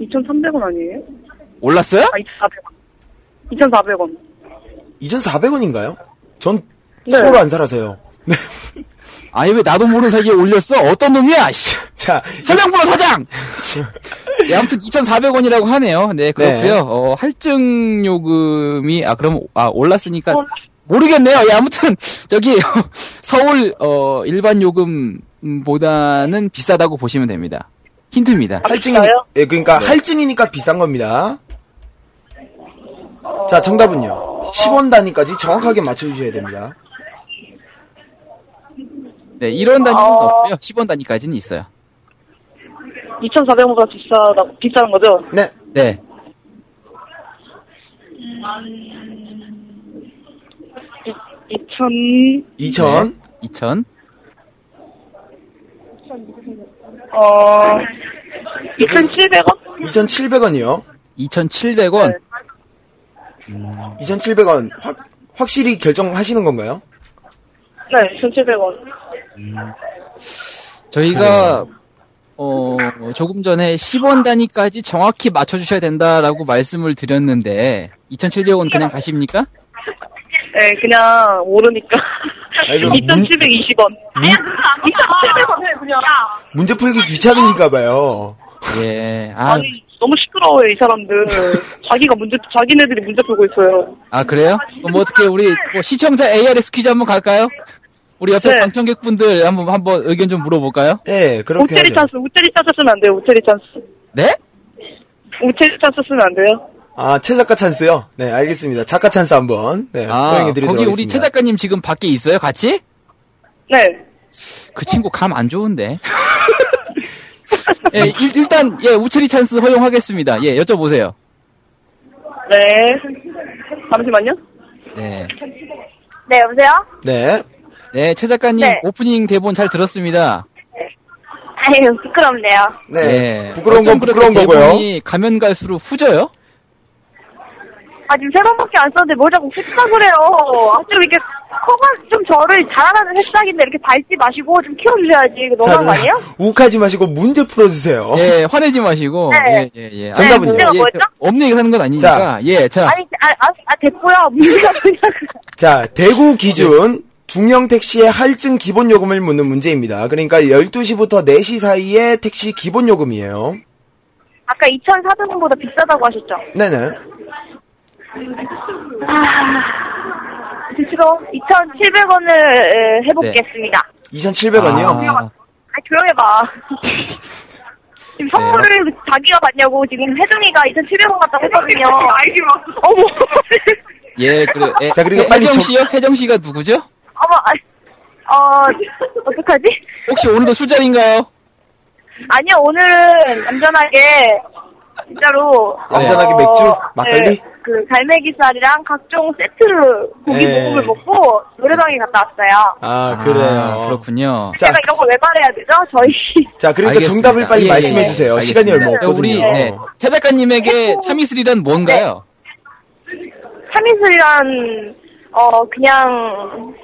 S6: 2,300원 아니에요?
S5: 올랐어요?
S6: 아, 2,400원. 2,400원.
S2: 2,400원인가요? 전
S6: 네.
S2: 서울 안 살아서요. 네.
S5: 아니 왜 나도 모르는 사이에 올렸어? 어떤 놈이야? 씨.
S2: 자,
S5: 사장 불러 사장. 네, 아무튼 2,400원이라고 하네요. 네 그렇고요. 어, 할증 요금이 아 그럼 아 올랐으니까 모르겠네요. 예, 아무튼 저기 서울 어 일반 요금보다는 비싸다고 보시면 됩니다. 힌트입니다.
S2: 할증이 예, 그러니까 할증이니까 비싼 겁니다. 자, 정답은요. 10원 단위까지 정확하게 맞춰 주셔야 됩니다.
S5: 네, 1원 단위는 없고요. 10원 단위까지는 있어요.
S6: 2,400원보다 비싸다, 비싼 거죠?
S2: 네.
S5: 네.
S6: 이, 2,000,
S2: 2,000.
S5: 2,000.
S6: 어, 2,700원?
S2: 2,700원이요.
S5: 2,700원.
S2: 2,700원. 확, 확실히 결정하시는 건가요?
S6: 네, 2,700원.
S5: 저희가 어 조금 전에 10원 단위까지 정확히 맞춰 주셔야 된다라고 말씀을 드렸는데 2,700원 그냥 가십니까?
S6: 네, 그냥 모르니까.
S2: 아이고,
S6: 2,720원. 아니야, 2,700원 해, 그냥.
S2: 문제 풀기 귀찮으신가 봐요.
S5: 예. 아,
S6: 아니, 너무 시끄러워요, 이 사람들. 자기가 문제, 자기네들이 문제 풀고 있어요.
S5: 아 그래요? 그럼 뭐 어떻게 우리 뭐 시청자 ARS 퀴즈 한번 갈까요? 우리 옆에
S6: 네.
S5: 방청객분들 한번 한번 의견 좀 물어볼까요?
S2: 예, 그렇게
S6: 우체리
S2: 하죠.
S6: 찬스, 우체리 찬스 쓰면 안 돼요, 우체리 찬스.
S5: 네?
S6: 우체리 찬스 쓰면 안 돼요?
S2: 아, 최 작가 찬스요? 네, 알겠습니다. 작가 찬스 한번, 네,
S5: 아 거기
S2: 하겠습니다.
S5: 우리 최 작가님 지금 밖에 있어요? 같이?
S6: 네.
S5: 그 친구 감 안 좋은데. 예, 일, 일단 예 우체리 찬스 허용하겠습니다. 예 여쭤보세요.
S6: 네. 잠시만요.
S5: 네.
S4: 네, 여보세요?
S2: 네.
S5: 네, 최 작가님
S4: 네.
S5: 오프닝 대본 잘 들었습니다.
S4: 아유, 부끄럽네요.
S2: 네.
S5: 예.
S2: 부끄러운 건 부끄러운 거고요.
S5: 대본이 가면 갈수록 후져요?
S4: 아, 지금 세 번밖에 안 썼는데 뭘 자꾸 훅다 그래요. 아, 좀 이렇게, 커가 좀 저를 잘하는 새싹인데 이렇게 밟지 마시고 좀 키워주셔야지. 이거 너무한 거 아니에요?
S2: 욱하지 마시고 문제 풀어주세요.
S5: 예, 화내지 마시고.
S4: 네.
S5: 예, 예, 예.
S2: 정답은요?
S4: 문제가
S5: 예,
S4: 뭐였죠?
S5: 그 없는 얘기를 하는 건 아니니까. 예, 자.
S4: 아니, 아, 아, 아 됐고요. 문제가 뭐냐고.
S2: 자, 대구 기준 중형 택시의 할증 기본 요금을 묻는 문제입니다. 그러니까 12시부터 4시 사이에 택시 기본 요금이에요.
S4: 아까 2,400원보다 비싸다고 하셨죠?
S2: 네네.
S4: 아, 드시러 2,700원을 해보겠습니다.
S2: 2,700원이요?
S5: 아,
S4: 아, 조용해봐. 지금 선물을 자기가 받냐고 지금 혜정이가 2,700원 갖다고 했거든요. 어머.
S5: 예, 그래. 예.
S2: 자, 그리고
S5: 혜-
S2: 빨리
S5: 혜정
S2: 정-
S5: 씨요? 혜정 씨가 누구죠?
S4: 어머, 아, 어, 어떡하지?
S5: 혹시 오늘도 술자리인가요?
S4: 아니요, 오늘은 얌전하게, 진짜로.
S2: 얌전하게 맥주? 막걸리?
S4: 네, 그, 갈매기살이랑 각종 세트 고기
S2: 네.
S4: 모금을 먹고 노래방에 갔다 왔어요.
S2: 아, 그래요.
S5: 아, 그렇군요.
S2: 자,
S4: 제가 이런 걸 왜 말해야 되죠? 저희.
S2: 자, 그러니까
S5: 알겠습니다.
S2: 정답을 빨리
S5: 예,
S2: 말씀해
S5: 예.
S2: 주세요.
S5: 알겠습니다.
S2: 시간이 얼마
S5: 자,
S2: 없거든요.
S5: 우리 네. 최 작가님에게 참이슬이란 뭔가요?
S4: 참이슬이란, 어, 그냥,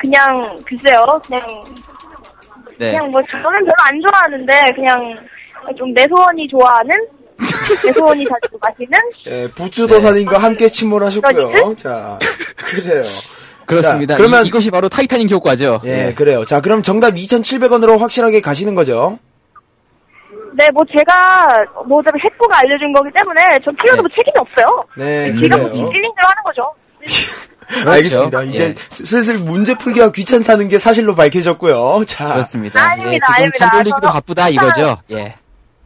S4: 그냥, 글쎄요, 그냥,
S5: 네.
S4: 그냥 뭐, 저는 별로 안 좋아하는데, 그냥, 좀 내 소원이 좋아하는? 내 소원이 자주 마시는?
S2: 예, 부추도사님과 함께 침몰하셨고요. 자, 그래요.
S5: 그렇습니다.
S2: 자, 그러면
S5: 이, 것이 바로 타이타닉 효과죠.
S2: 예, 그래요. 자, 그럼 정답 2,700원으로 확실하게 가시는 거죠?
S4: 네, 뭐 제가, 뭐 어차피 핵부가 알려준 거기 때문에, 전 필요도 뭐 책임이 없어요.
S2: 네,
S4: 지가 뭐. 찔린 대로 하는 거죠.
S5: 그렇죠.
S2: 알겠습니다. 이제
S5: 예.
S2: 스- 슬슬 문제 풀기가 귀찮다는 게 사실로 밝혀졌고요. 자,
S5: 그렇습니다.
S4: 아닙니다,
S5: 예, 지금
S4: 아닙니다.
S5: 장 돌리기도 바쁘다 이거죠. 예.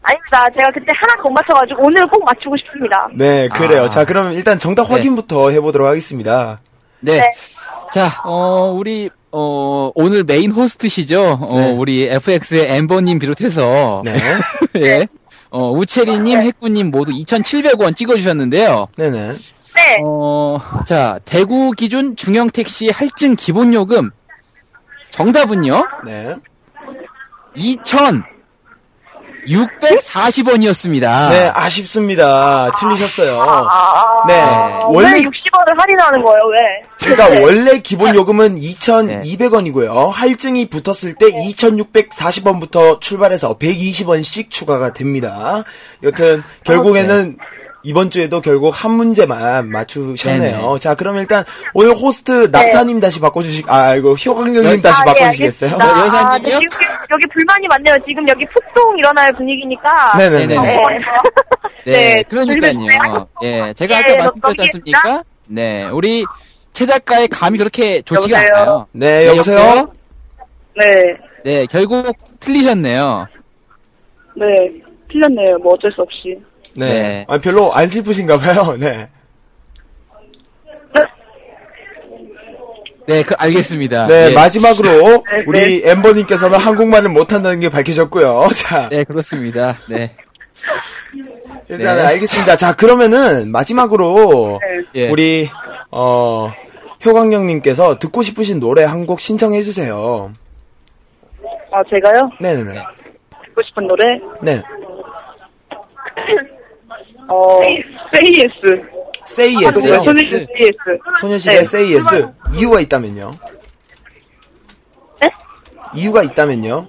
S4: 아닙니다. 제가 그때 하나 더 맞춰가지고, 오늘 꼭 맞추고 싶습니다.
S2: 네, 그래요.
S5: 아.
S2: 자, 그럼 일단 정답
S5: 네.
S2: 확인부터 해보도록 하겠습니다.
S5: 네.
S4: 네.
S5: 자, 어, 우리, 어, 오늘 메인 호스트시죠? 어,
S2: 네.
S5: 우리 FX의 엠버님 비롯해서.
S2: 네.
S5: 예. 어, 우체리님, 핵구님 모두 2,700원 찍어주셨는데요.
S2: 네네.
S4: 네.
S5: 어, 자, 대구 기준 중형 택시 할증 기본 요금 정답은요?
S2: 네.
S5: 2,640원이었습니다.
S2: 네, 아쉽습니다. 틀리셨어요.
S4: 아,
S2: 네.
S4: 원래
S2: 원래
S4: 60원을 할인하는 거예요, 왜?
S2: 그러니까 원래 기본 요금은 2,200원이고요. 할증이 붙었을 때 2,640원부터 출발해서 120원씩 추가가 됩니다. 여튼 결국에는 이번 주에도 결국 한 문제만 맞추셨네요.
S5: 네네.
S2: 자, 그럼 일단 오늘 호스트 낙타님 다시 바꿔주시, 아, 이거 효강령님 다시
S4: 아, 예,
S2: 바꿔주시겠어요?
S4: 알겠습니다. 아,
S5: 여사님이요?
S4: 네, 지금 여기 불만이 많네요. 지금 여기 폭동 일어날 분위기니까.
S2: 네네네.
S5: 네네.
S4: 네.
S5: 네, 그러니까요. 예, 제가 아까
S4: 네,
S5: 말씀드렸지. 않습니까? 네, 우리 최 작가의 감이 그렇게 좋지가
S4: 여보세요?
S5: 않아요.
S2: 네, 여보세요?
S4: 네.
S5: 네, 결국 틀리셨네요.
S6: 네, 틀렸네요. 뭐 어쩔 수 없이.
S2: 네.
S5: 네.
S2: 아, 별로 안 슬프신가 봐요. 네.
S5: 네, 그, 알겠습니다.
S2: 네,
S5: 예.
S2: 마지막으로 우리 엠버님께서는 한국말을 못한다는 게 밝히셨고요. 자,
S5: 네, 그렇습니다. 네.
S2: 일단
S5: 네.
S2: 알겠습니다. 자, 그러면은 마지막으로
S5: 예.
S2: 우리 어 효광령님께서 듣고 싶으신 노래 한 곡 신청해 주세요.
S6: 아, 제가요?
S2: 네네네.
S6: 듣고 싶은 노래?
S2: 네.
S6: 어, Say Yes.
S2: Say Yes요.
S6: 소녀시대 Say Yes.
S2: 소녀시대
S6: 네.
S2: Say Yes. 이유가 있다면요?
S6: 네?
S2: 이유가 있다면요?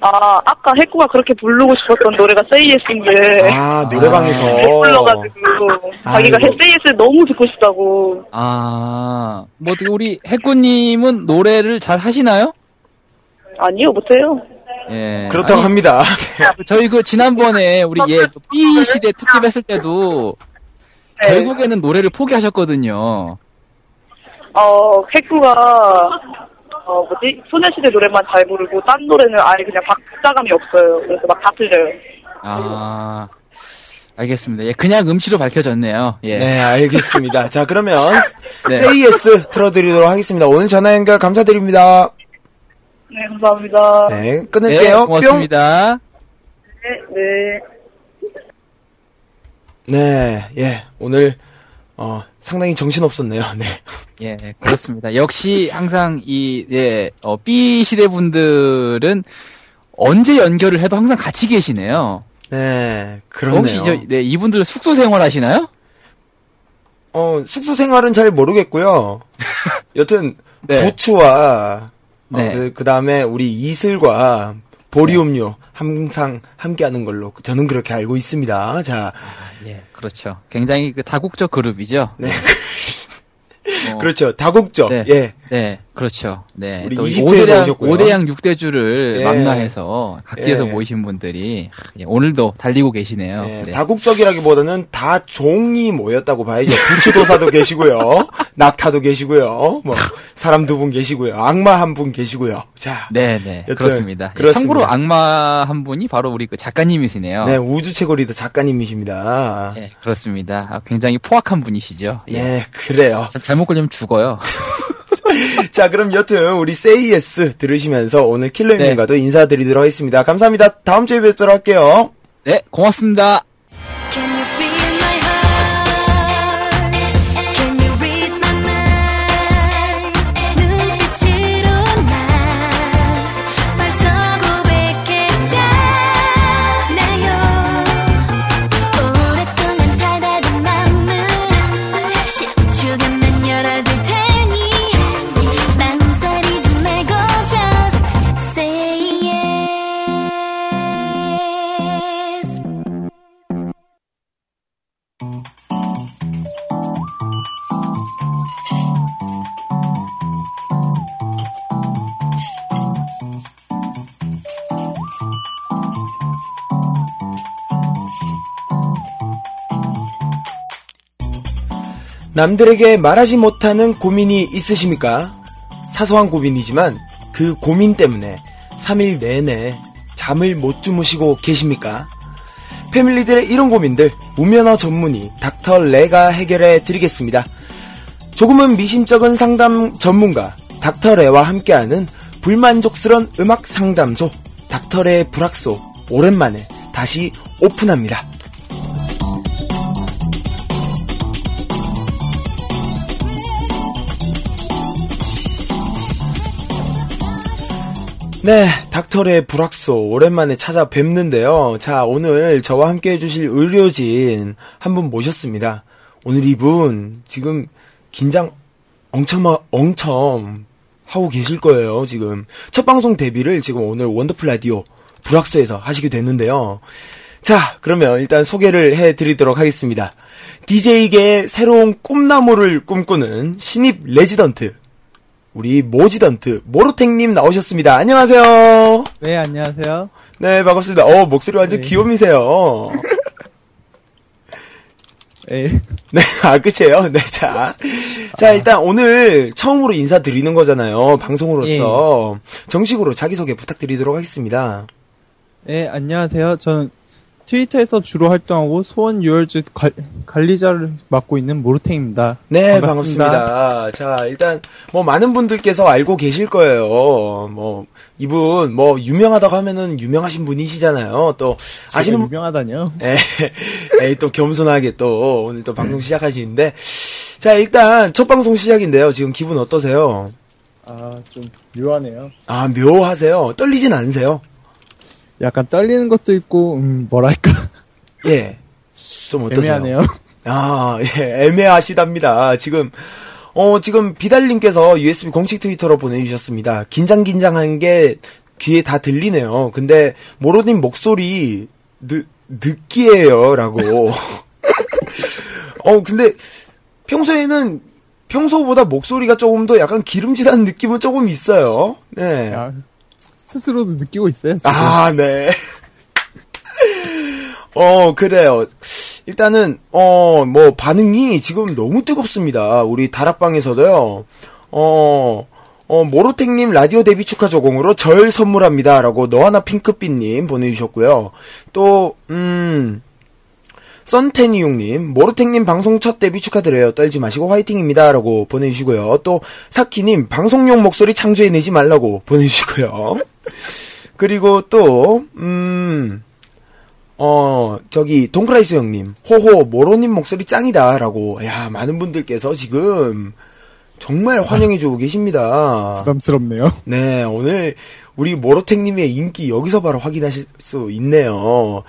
S6: 아, 아까 해꾸가 그렇게 부르고 싶었던 노래가 Say Yes인데.
S2: 아, 노래방에서.
S6: 못 불러가지고. 자기가
S2: 아이고.
S6: Say Yes 너무 듣고 싶다고.
S5: 아, 뭐 어떻게 우리 해꾸님은 노래를 잘 하시나요?
S6: 아니요, 못해요.
S5: 예.
S2: 그렇다고
S5: 아니,
S2: 합니다.
S5: 저희 그 지난번에 우리 예, 그 B 시대 특집 했을 때도
S6: 네.
S5: 결국에는 노래를 포기하셨거든요.
S6: 어, 해꾸가, 어, 뭐지? 소녀시대 노래만 잘 부르고, 딴 노래는 아예 그냥 박자감이 없어요. 그래서 막 다 틀려요.
S5: 아, 알겠습니다. 예, 그냥 음치로 밝혀졌네요. 예.
S2: 네, 알겠습니다. 자, 그러면
S5: 네.
S2: Say Yes 틀어드리도록 하겠습니다. 오늘 전화 연결 감사드립니다.
S6: 네, 감사합니다.
S2: 네,
S5: 네,
S2: 끊을게요. 뿅.
S5: 고맙습니다.
S6: 네, 네.
S2: 네, 예, 오늘, 어, 상당히 정신없었네요, 네.
S5: 예, 그렇습니다. 역시 항상 이, 예, 어, B 시대 분들은 언제 연결을 해도 항상 같이 계시네요.
S2: 네, 그렇네요.
S5: 혹시 저, 네, 이분들 숙소 생활 하시나요?
S2: 어, 숙소 생활은 잘 모르겠고요. 여튼,
S5: 네.
S2: 부추와,
S5: 네.
S2: 그 다음에 우리 이슬과 보리 음료 항상 함께하는 걸로 저는 그렇게 알고 있습니다. 자,
S5: 예, 그렇죠. 굉장히 그 다국적 그룹이죠.
S2: 네.
S5: 어,
S2: 그렇죠. 다국적.
S5: 네.
S2: 예.
S5: 네, 그렇죠. 네.
S2: 우리
S5: 또
S2: 20대에서
S5: 5대양,
S2: 오셨고요.
S5: 5대양 6대주를
S2: 예.
S5: 망라해서 각지에서
S2: 예.
S5: 모이신 분들이 하, 예, 오늘도 달리고 계시네요.
S2: 네,
S5: 네.
S2: 다국적이라기보다는 다 종이 모였다고 봐야죠. 부추도사도 계시고요. 낙타도 계시고요. 뭐, 사람 두 분 계시고요. 악마 한 분 계시고요. 자.
S5: 네, 네. 그렇습니다. 예,
S2: 그렇습니다.
S5: 참고로 악마 한 분이 바로 우리 그 작가님이시네요.
S2: 네, 우주 채굴이도 작가님이십니다.
S5: 예, 그렇습니다. 아, 굉장히 포악한 분이시죠. 예.
S2: 네, 그래요.
S5: 자, 잘못 걸리면 죽어요.
S2: 자, 그럼 여튼 우리 Say Yes 들으시면서 오늘 킬러님과도
S5: 네.
S2: 인사드리도록 하겠습니다. 감사합니다. 다음 주에 뵙도록 할게요.
S5: 네, 고맙습니다.
S2: 남들에게 말하지 못하는 고민이 있으십니까? 사소한 고민이지만 그 고민 때문에 3일 내내 잠을 못 주무시고 계십니까? 패밀리들의 이런 고민들 우면허 전문의 닥터 레가 해결해 드리겠습니다. 조금은 미심쩍은 상담 전문가 닥터 레와 함께하는 불만족스런 음악 상담소 닥터 레의 불악소 오랜만에 다시 오픈합니다. 네, 닥터의 불확소 오랜만에 찾아뵙는데요. 자, 오늘 저와 함께 해주실 의료진 한 분 모셨습니다. 오늘 이분 지금 긴장 엉청 엉청 하고 계실 거예요. 지금 첫 방송 데뷔를 지금 오늘 원더풀 라디오 불악소에서 하시게 됐는데요. 자, 그러면 일단 소개를 해드리도록 하겠습니다. DJ계의 새로운 꿈나무를 꿈꾸는 신입 레지던트 우리 모지던트 모로탱님 나오셨습니다. 안녕하세요.
S7: 네, 안녕하세요.
S2: 네, 반갑습니다. 어, 목소리 완전
S7: 네.
S2: 귀요미세요.
S7: 네.
S2: 네, 아, 끝이에요? 네, 자. 자, 일단 오늘 처음으로 인사드리는 거잖아요. 방송으로서. 정식으로 자기소개 부탁드리도록 하겠습니다.
S7: 네, 안녕하세요. 저는 트위터에서 주로 활동하고 소원 관- 관리자를 맡고 있는 모르탱입니다.
S2: 네,
S7: 반갑습니다.
S2: 반갑습니다. 자, 일단, 뭐, 많은 분들께서 알고 계실 거예요. 뭐, 이분, 뭐, 유명하다고 하면은 유명하신 분이시잖아요. 또, 아시는,
S7: 유명하다뇨?
S2: 에, 에이, 또 겸손하게 또, 오늘 또 방송 시작하시는데. 자, 일단, 첫 방송 시작인데요. 지금 기분 어떠세요?
S7: 아, 좀 묘하네요.
S2: 아, 묘하세요? 떨리진 않으세요?
S7: 약간 떨리는 것도 있고, 음, 뭐랄까.
S2: 예. 좀 어떠세요?
S7: 애매하네요.
S2: 아, 예, 애매하시답니다. 지금, 어, 지금 비달님께서 USB 공식 트위터로 보내주셨습니다. 긴장긴장한 게 귀에 다 들리네요. 근데, 모로님 목소리, 느, 느끼해요. 라고. 어, 근데, 평소에는, 평소보다 목소리가 조금 더 약간 기름지다는 느낌은 조금 있어요. 네.
S7: 아, 스스로도 느끼고 있어요. 지금.
S2: 아, 네. 어, 그래요. 일단은, 어, 뭐, 반응이 지금 너무 뜨겁습니다. 우리 다락방에서도요, 어, 어, 모로텍님 라디오 데뷔 축하 조공으로 절 선물합니다. 라고 너 하나 핑크빛님 보내주셨고요. 또, 음, 썬테니용님, 모로텍님 방송 첫 데뷔 축하드려요. 떨지 마시고 화이팅입니다. 라고 보내주시고요. 또, 사키님, 방송용 목소리 창조해내지 말라고 보내주시고요. 그리고 또, 음, 어, 저기, 동크라이스 형님, 호호, 모로님 목소리 짱이다. 라고, 야, 많은 분들께서 지금, 정말 환영해주고 계십니다.
S7: 부담스럽네요.
S2: 네, 오늘, 우리 모로텍님의 인기 여기서 바로 확인하실 수 있네요.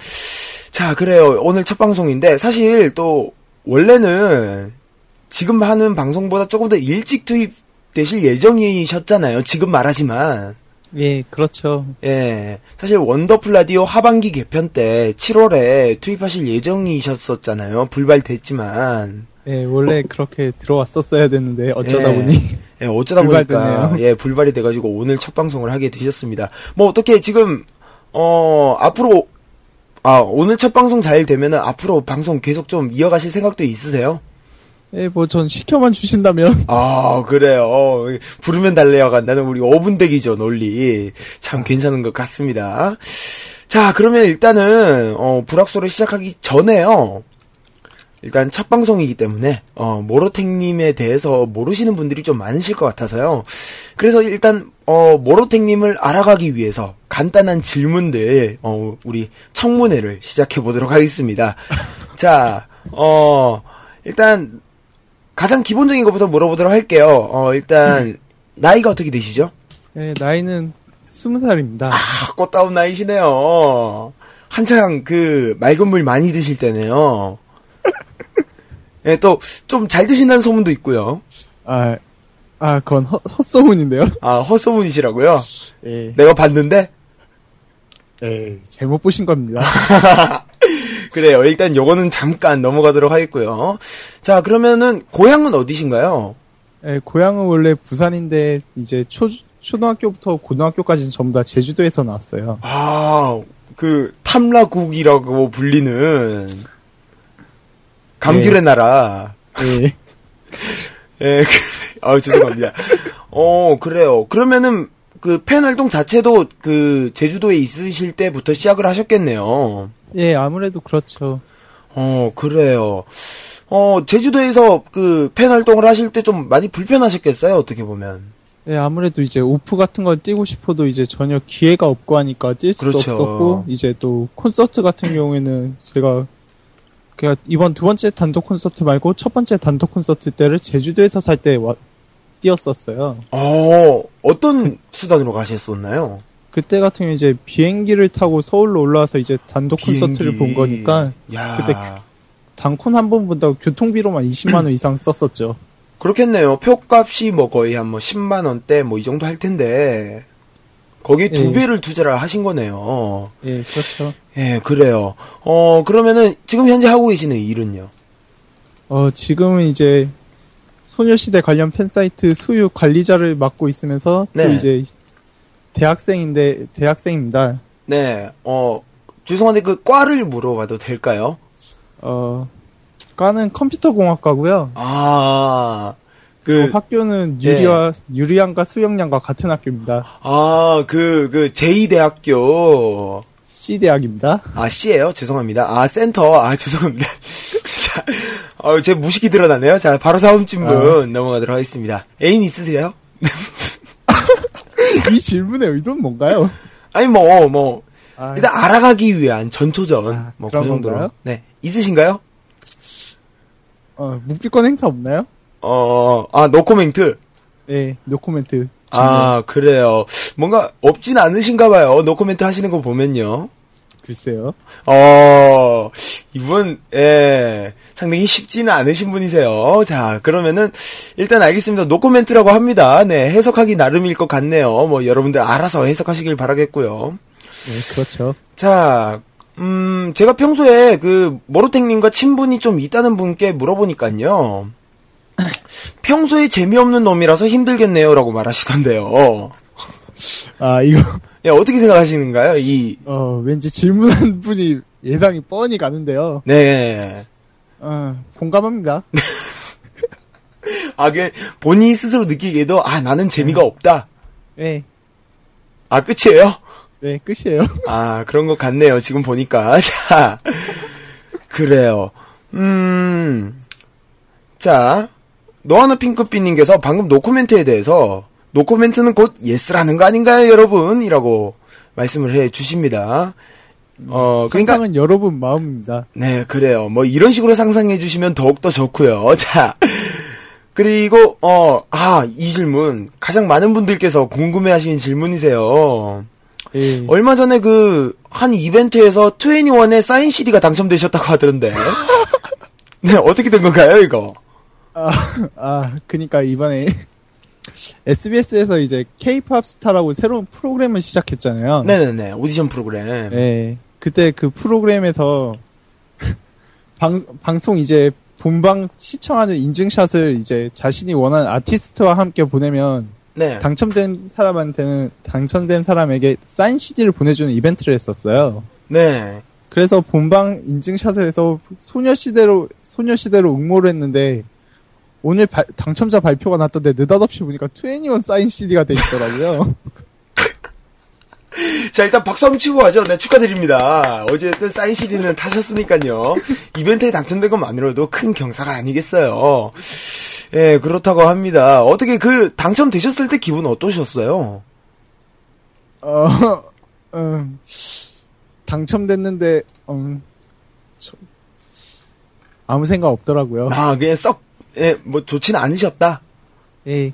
S2: 자, 그래요. 오늘 첫 방송인데, 사실 또, 원래는, 지금 하는 방송보다 조금 더 일찍 투입되실 예정이셨잖아요. 지금 말하지만.
S7: 예, 그렇죠.
S2: 예. 사실 원더풀 라디오 하반기 개편 때 7월에 투입하실 예정이셨었잖아요. 불발됐지만.
S7: 예, 원래 그렇게 들어왔었어야 됐는데, 어쩌다
S2: 예.
S7: 보니.
S2: 예, 어쩌다 보니까. 예, 불발이 돼 가지고 오늘 첫 방송을 하게 되셨습니다. 뭐 어떻게 지금 어, 앞으로 아, 오늘 첫 방송 잘 되면은 앞으로 방송 계속 좀 이어가실 생각도 있으세요?
S7: 예, 뭐 전 시켜만 주신다면.
S2: 아, 그래요. 어, 부르면 달래야 간다는 우리 5분 대기죠, 논리. 참 괜찮은 것 같습니다. 자, 그러면 일단은, 어, 불확소를 시작하기 전에요. 일단 첫 방송이기 때문에, 어, 모로텍님에 대해서 모르시는 분들이 좀 많으실 것 같아서요. 그래서 일단, 어, 모로텍님을 알아가기 위해서 간단한 질문들, 어, 우리 청문회를 시작해 보도록 하겠습니다. 자, 어, 일단, 가장 기본적인 것부터 물어보도록 할게요. 어, 일단, 나이가 어떻게 되시죠?
S7: 예, 나이는 스무 살입니다.
S2: 아, 꽃다운 나이시네요. 한창 그, 맑은 물 많이 드실 때네요. 예, 또, 좀 잘 드신다는 소문도 있고요.
S7: 아, 아, 그건 헛, 헛소문인데요.
S2: 아, 헛소문이시라고요?
S7: 예.
S2: 내가 봤는데?
S7: 예, 잘못 보신 겁니다.
S2: 그래요. 일단 요거는 잠깐 넘어가도록 하겠고요. 자, 그러면은, 고향은 어디신가요?
S7: 예, 고향은 원래 부산인데 이제 초 초등학교부터 고등학교까지는 전부 다 제주도에서 나왔어요.
S2: 아, 그, 탐라국이라고 불리는, 감귤의
S7: 네.
S2: 나라.
S7: 예.
S2: 예, 그, 아 죄송합니다. 어, 그래요. 그러면은, 그, 팬 활동 자체도, 그, 제주도에 있으실 때부터 시작을 하셨겠네요.
S7: 예, 아무래도 그렇죠.
S2: 어, 그래요. 어, 제주도에서 그, 팬 활동을 하실 때 좀 많이 불편하셨겠어요? 어떻게 보면.
S7: 예, 아무래도 이제 오프 같은 걸 뛰고 싶어도 이제 전혀 기회가 없고 하니까 뛸 수도
S2: 그렇죠.
S7: 없었고 이제 또 콘서트 같은 경우에는 제가 그냥 이번 두 번째 단독 콘서트 말고 첫 번째 단독 콘서트 때를 제주도에서 살 때 뛰었었어요.
S2: 어, 어떤 수단으로 가셨었나요?
S7: 그때 같은 경우 이제 비행기를 타고 서울로 올라와서 이제 단독 콘서트를
S2: 비행기.
S7: 본 거니까
S2: 야.
S7: 그때 단콘 한 번 본다고 교통비로만 20만 원 이상 썼었죠.
S2: 그렇겠네요. 표값이 뭐 거의 한 뭐 10만 원대 뭐 이 정도 할 텐데 거기에 두
S7: 예.
S2: 배를 투자를 하신 거네요.
S7: 예, 그렇죠.
S2: 예, 그래요. 어, 그러면은 지금 현재 하고 계시는 일은요?
S7: 어, 지금은 이제 소녀시대 관련 팬사이트 수유 관리자를 맡고 있으면서 또
S2: 네.
S7: 이제 대학생인데 대학생입니다.
S2: 네. 어, 죄송한데 그 과를 물어봐도 될까요?
S7: 어, 과는 컴퓨터 공학과고요.
S2: 아, 그그
S7: 학교는 유리와 유리양과 수영양과 같은 학교입니다.
S2: 아, 그, 그, 제2대학교.
S7: C 대학입니다.
S2: 아, C예요 죄송합니다. 아, 센터. 아, 죄송합니다. 자, 어, 제 무식이 드러나네요. 자, 바로 사음진분 넘어가도록 하겠습니다. 애인 있으세요?
S7: 이 질문의 의도는 뭔가요?
S2: 아니, 뭐, 뭐,
S7: 아,
S2: 일단 알아가기 위한 전초전.
S7: 아,
S2: 뭐, 그 정도로.
S7: 건가요?
S2: 네. 있으신가요?
S7: 어, 묵비권 행사 없나요?
S2: 어, 아, 노코멘트.
S7: 네, 노코멘트.
S2: 아, 그래요. 뭔가 없진 않으신가 봐요. 노코멘트 하시는 거 보면요.
S7: 글쎄요.
S2: 어, 이분, 예, 상당히 쉽지는 않으신 분이세요. 자, 그러면은, 일단 알겠습니다. 노코멘트라고 합니다. 네, 해석하기 나름일 것 같네요. 뭐, 여러분들 알아서 해석하시길 바라겠고요.
S7: 네, 그렇죠.
S2: 자, 음, 제가 평소에 그, 모로텍님과 친분이 좀 있다는 분께 물어보니까요. 평소에 재미없는 놈이라서 힘들겠네요. 라고 말하시던데요.
S7: 아, 이거,
S2: 예, 어떻게 생각하시는가요? 이,
S7: 어, 왠지 질문한 분이 예상이 뻔히 가는데요.
S2: 네.
S7: 어, 공감합니다.
S2: 아, 그, 본인이 스스로 느끼기에도, 아, 나는 재미가 없다.
S7: 네,
S2: 아, 끝이에요?
S7: 네, 끝이에요.
S2: 아, 그런 것 같네요. 지금 보니까. 자, 그래요. 음, 자, 너하나 핑크빛님께서 방금 노코멘트에 대해서, 노코멘트는 곧 예스라는 거 아닌가요, 여러분? 이라고 말씀을 해 주십니다. 어, 그러니까,
S7: 상상은 여러분 마음입니다.
S2: 네, 그래요. 뭐, 이런 식으로 상상해 주시면 더욱더 좋고요 자, 그리고, 어, 아, 이 질문. 가장 많은 분들께서 궁금해 하시는 질문이세요.
S7: 예.
S2: 얼마 전에 그, 한 이벤트에서 21의 사인 CD가 당첨되셨다고 하던데. 네, 어떻게 된 건가요, 이거?
S7: 아, 아, 그니까 이번에 SBS에서 이제 K-팝 스타라고 새로운 프로그램을 시작했잖아요.
S2: 네네네, 오디션 프로그램.
S7: 네. 그때 그 프로그램에서 방, 방송 이제 본방 시청하는 인증샷을 이제 자신이 원하는 아티스트와 함께 보내면
S2: 네.
S7: 당첨된 사람한테는 당첨된 사람에게 사인 CD를 보내주는 이벤트를 했었어요.
S2: 네.
S7: 그래서 본방 인증샷을 해서 소녀시대로 소녀시대로 응모를 했는데 오늘 발- 당첨자 발표가 났던데 느닷없이 보니까 21 사인 CD가 돼 있더라고요.
S2: 자, 일단 박수 한번 치고 가죠. 네, 축하드립니다. 어쨌든 사인 CD는 타셨으니까요. 이벤트에 당첨된 것만으로도 큰 경사가 아니겠어요. 예, 그렇다고 합니다. 어떻게 그, 당첨되셨을 때 기분 어떠셨어요?
S7: 어, 음, 당첨됐는데 음, 저- 아무 생각 없더라고요.
S2: 아, 그냥 썩, 예, 뭐, 좋지는 않으셨다?
S7: 예.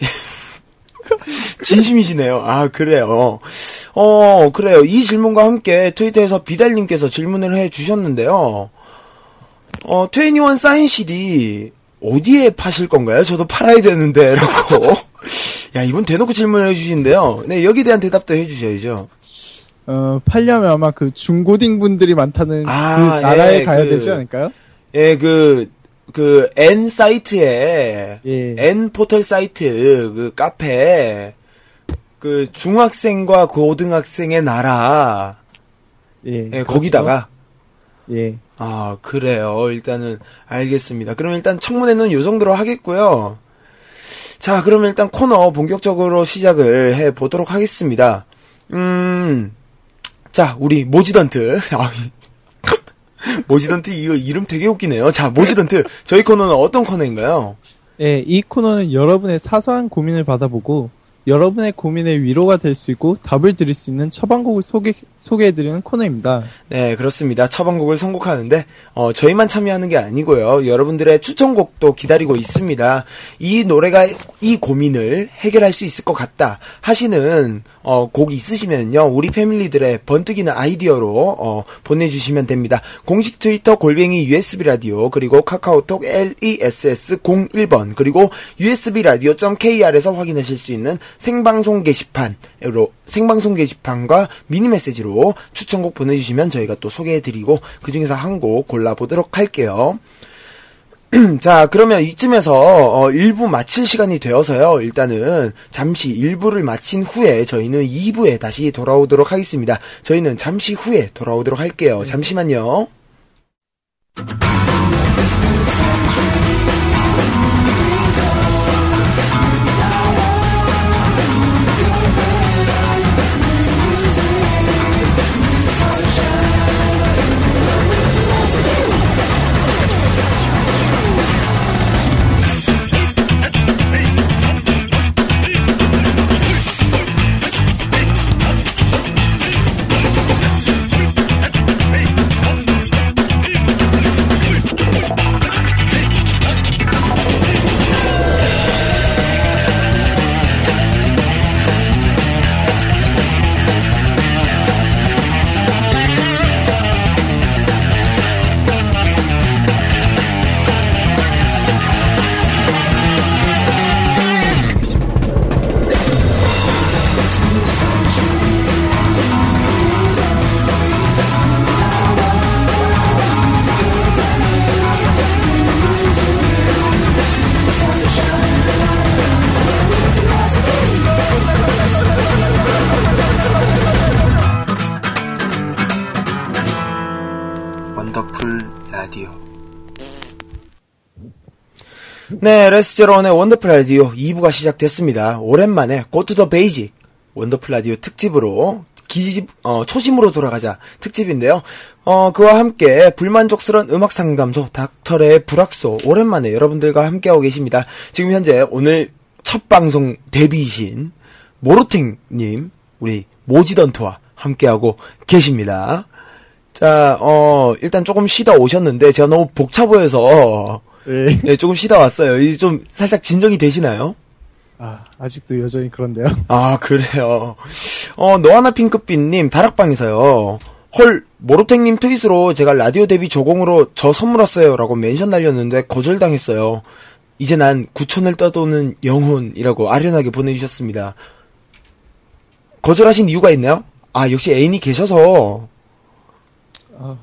S2: 진심이시네요. 아, 그래요. 어, 그래요. 이 질문과 함께 트위터에서 비달님께서 질문을 해 주셨는데요. 어, 21 사인 CD, 어디에 파실 건가요? 저도 팔아야 되는데, 라고. 야, 이분 대놓고 질문을 해 주시는데요. 네, 여기에 대한 대답도 해 주셔야죠.
S7: 어, 팔려면 아마 그 중고딩 분들이 많다는
S2: 아,
S7: 그 나라에
S2: 예,
S7: 가야
S2: 그-
S7: 되지 않을까요?
S2: 예, 그, 그, N 사이트에,
S7: 예.
S2: N 포털 사이트, 그, 카페, 그, 중학생과 고등학생의 나라,
S7: 예.
S2: 예,
S7: 그렇죠.
S2: 거기다가,
S7: 예.
S2: 아, 그래요. 일단은, 알겠습니다. 그럼 일단 청문회는 요 정도로 하겠고요. 자, 그럼 일단 코너 본격적으로 시작을 해 보도록 하겠습니다. 음, 자, 우리 모지던트. 아, 모지던트 이거 이름 되게 웃기네요. 자, 모지던트. 저희 코너는 어떤 코너인가요?
S7: 예, 이 코너는 여러분의 사소한 고민을 받아보고 여러분의 고민의 위로가 될 수 있고 답을 드릴 수 있는 처방곡을 소개, 소개해드리는 코너입니다.
S2: 네, 그렇습니다. 처방곡을 선곡하는데, 어, 저희만 참여하는 게 아니고요. 여러분들의 추천곡도 기다리고 있습니다. 이 노래가 이 고민을 해결할 수 있을 것 같다 하시는, 어, 곡 있으시면요. 우리 패밀리들의 번뜩이는 아이디어로, 어, 보내주시면 됩니다. 공식 트위터 골뱅이 USB 라디오, 그리고 카카오톡 LESS01번, 그리고 USB 라디오.kr에서 확인하실 수 있는 생방송 게시판으로, 생방송 게시판과 미니 메시지로 추천곡 보내주시면 저희가 또 소개해드리고 그 중에서 한 곡 골라보도록 할게요. 자, 그러면 이쯤에서 어, 1부 마칠 시간이 되어서요. 일단은 잠시 1부를 마친 후에 저희는 2부에 다시 돌아오도록 하겠습니다. 저희는 잠시 후에 돌아오도록 할게요. 잠시만요. 네, 레스제로원의 원더풀 라디오 2부가 시작됐습니다. 오랜만에 go to the basic 원더풀 라디오 특집으로 기집 어, 초심으로 돌아가자 특집인데요. 어, 그와 함께 불만족스러운 음악 상담소 닥터의 불악소 오랜만에 여러분들과 함께하고 계십니다. 지금 현재 오늘 첫 방송 데뷔이신 모로탱님 우리 모지던트와 함께하고 계십니다. 자, 어, 일단 조금 쉬다 오셨는데, 제가 너무 벅차 보여서,
S7: 네.
S2: 네, 조금 쉬다 왔어요. 좀 살짝 진정이 되시나요?
S7: 아, 아직도 여전히 그런데요.
S2: 아, 그래요. 어, 너하나 핑크빛님, 다락방에서요. 헐, 모로탱님 트윗으로 제가 라디오 데뷔 조공으로 저 선물 왔어요. 라고 멘션 날렸는데 거절당했어요. 이제 난 구천을 떠도는 영혼이라고 아련하게 보내주셨습니다. 거절하신 이유가 있나요? 아, 역시 애인이 계셔서.
S7: 아,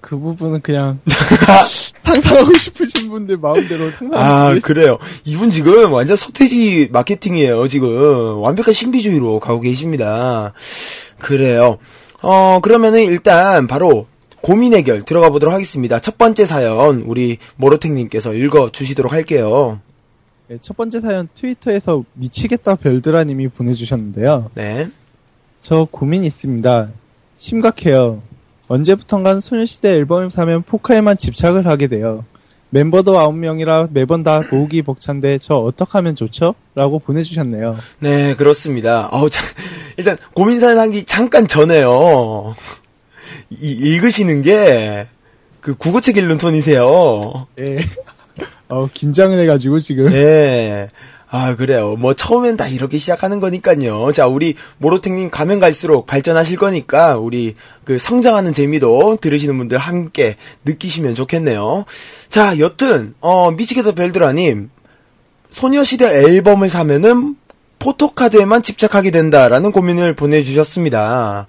S7: 그 부분은 그냥 상상하고 싶으신 분들 마음대로
S2: 아,
S7: 상상하시지.
S2: 그래요. 이분 지금 완전 서태지 마케팅이에요, 지금. 완벽한 신비주의로 가고 계십니다. 그래요. 어, 그러면은 일단 바로 고민 해결 들어가 보도록 하겠습니다. 첫 번째 사연, 우리 모로탱님께서 읽어 주시도록 할게요.
S7: 네, 첫 번째 사연 트위터에서 미치겠다 별드라님이 보내주셨는데요.
S2: 네.
S7: 저 고민 있습니다. 심각해요. 언제부턴간 소녀시대 앨범을 사면 포카에만 집착을 하게 돼요. 멤버도 9명이라 매번 다 모으기 벅찬데 저 어떡하면 좋죠? 라고 보내주셨네요.
S2: 네, 그렇습니다. 어우, 참, 일단 고민 사연 하기 잠깐 전에요. 이- 읽으시는 게 그 국어책 읽는 톤이세요.
S7: 예. 어, 긴장을 해가지고 지금.
S2: 네. 아, 그래요. 뭐, 처음엔 다 이렇게 시작하는 거니까요. 자, 우리, 모로탱님 가면 갈수록 발전하실 거니까, 우리, 그, 성장하는 재미도 들으시는 분들 함께 느끼시면 좋겠네요. 자, 여튼, 어, 미치겠다 벨드라님, 소녀시대 앨범을 사면은, 포토카드에만 집착하게 된다라는 고민을 보내주셨습니다.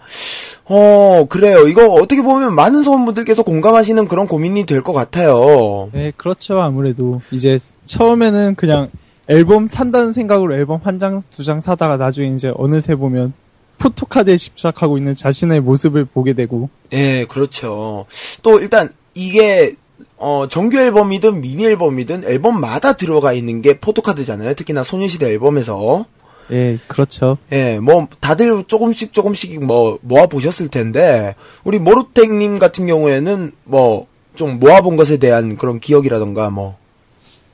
S2: 어, 그래요. 이거 어떻게 보면 많은 소원분들께서 공감하시는 그런 고민이 될 것 같아요.
S7: 네, 그렇죠. 아무래도 이제 처음에는 그냥 앨범 산다는 생각으로 앨범 한 장, 두 장 사다가 나중에 이제 어느새 보면 포토카드에 집착하고 있는 자신의 모습을 보게 되고
S2: 예, 그렇죠. 또 일단 이게 어 정규 앨범이든 미니 앨범이든 앨범마다 들어가 있는 게 포토카드잖아요. 특히나 소녀시대 앨범에서.
S7: 예, 그렇죠.
S2: 예, 뭐 다들 조금씩 조금씩 뭐 모아 보셨을 텐데 우리 모로탱님 같은 경우에는 뭐 좀 모아본 것에 대한 그런 기억이라던가 뭐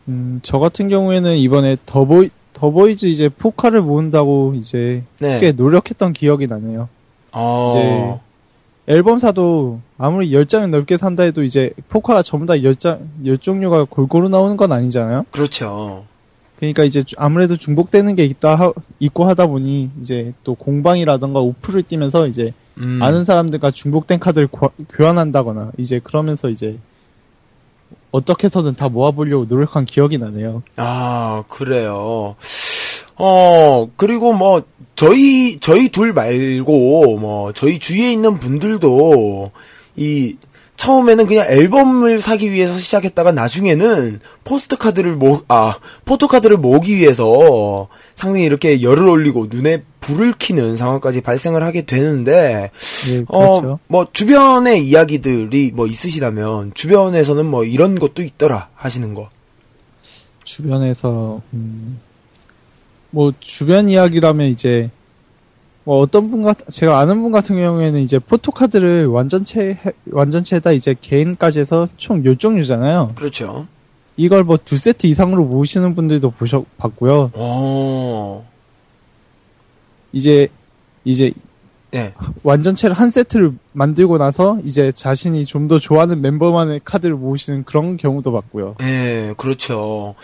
S7: 음, 저 같은 경우에는 이번에 더보이 더보이즈 이제 포카를 모은다고 이제
S2: 네.
S7: 꽤 노력했던 기억이 나네요.
S2: 어.
S7: 이제 앨범 사도 아무리 10장을 넘게 산다 해도 이제 포카가 전부 다 10장, 10종류가 골고루 나오는 건 아니잖아요.
S2: 그렇죠.
S7: 그러니까 이제 주- 아무래도 중복되는 게 있다 하- 있고 하다 보니 이제 또 공방이라던가 오프를 뛰면서 이제
S2: 음.
S7: 아는 사람들과 중복된 카드를 과- 교환한다거나 이제 그러면서 이제 어떻게 해서든 다 모아보려고 노력한 기억이 나네요.
S2: 아, 그래요. 어, 그리고 뭐, 저희, 저희 둘 말고, 뭐, 저희 주위에 있는 분들도, 이, 처음에는 그냥 앨범을 사기 위해서 시작했다가 나중에는 포스트 카드를 모, 아, 포토 카드를 모으기 위해서 상당히 이렇게 열을 올리고 눈에 불을 켜는 상황까지 발생을 하게 되는데,
S7: 예,
S2: 어,
S7: 그렇죠.
S2: 뭐, 주변의 이야기들이 뭐 있으시다면, 주변에서는 뭐 이런 것도 있더라 하시는 거.
S7: 주변에서 음, 뭐 주변 이야기라면 이제 뭐 어떤 분 같, 제가 아는 분 같은 경우에는 이제 포토카드를 완전체 해- 완전체에다 이제 개인까지 해서 총요 종류잖아요.
S2: 그렇죠.
S7: 이걸 뭐 두 세트 이상으로 모으시는 분들도 보셔 봤고요.
S2: 어,
S7: 이제 이제
S2: 네.
S7: 완전체를 한 세트를 만들고 나서 이제 자신이 좀 더 좋아하는 멤버만의 카드를 모으시는 그런 경우도 봤고요.
S2: 예, 그렇죠.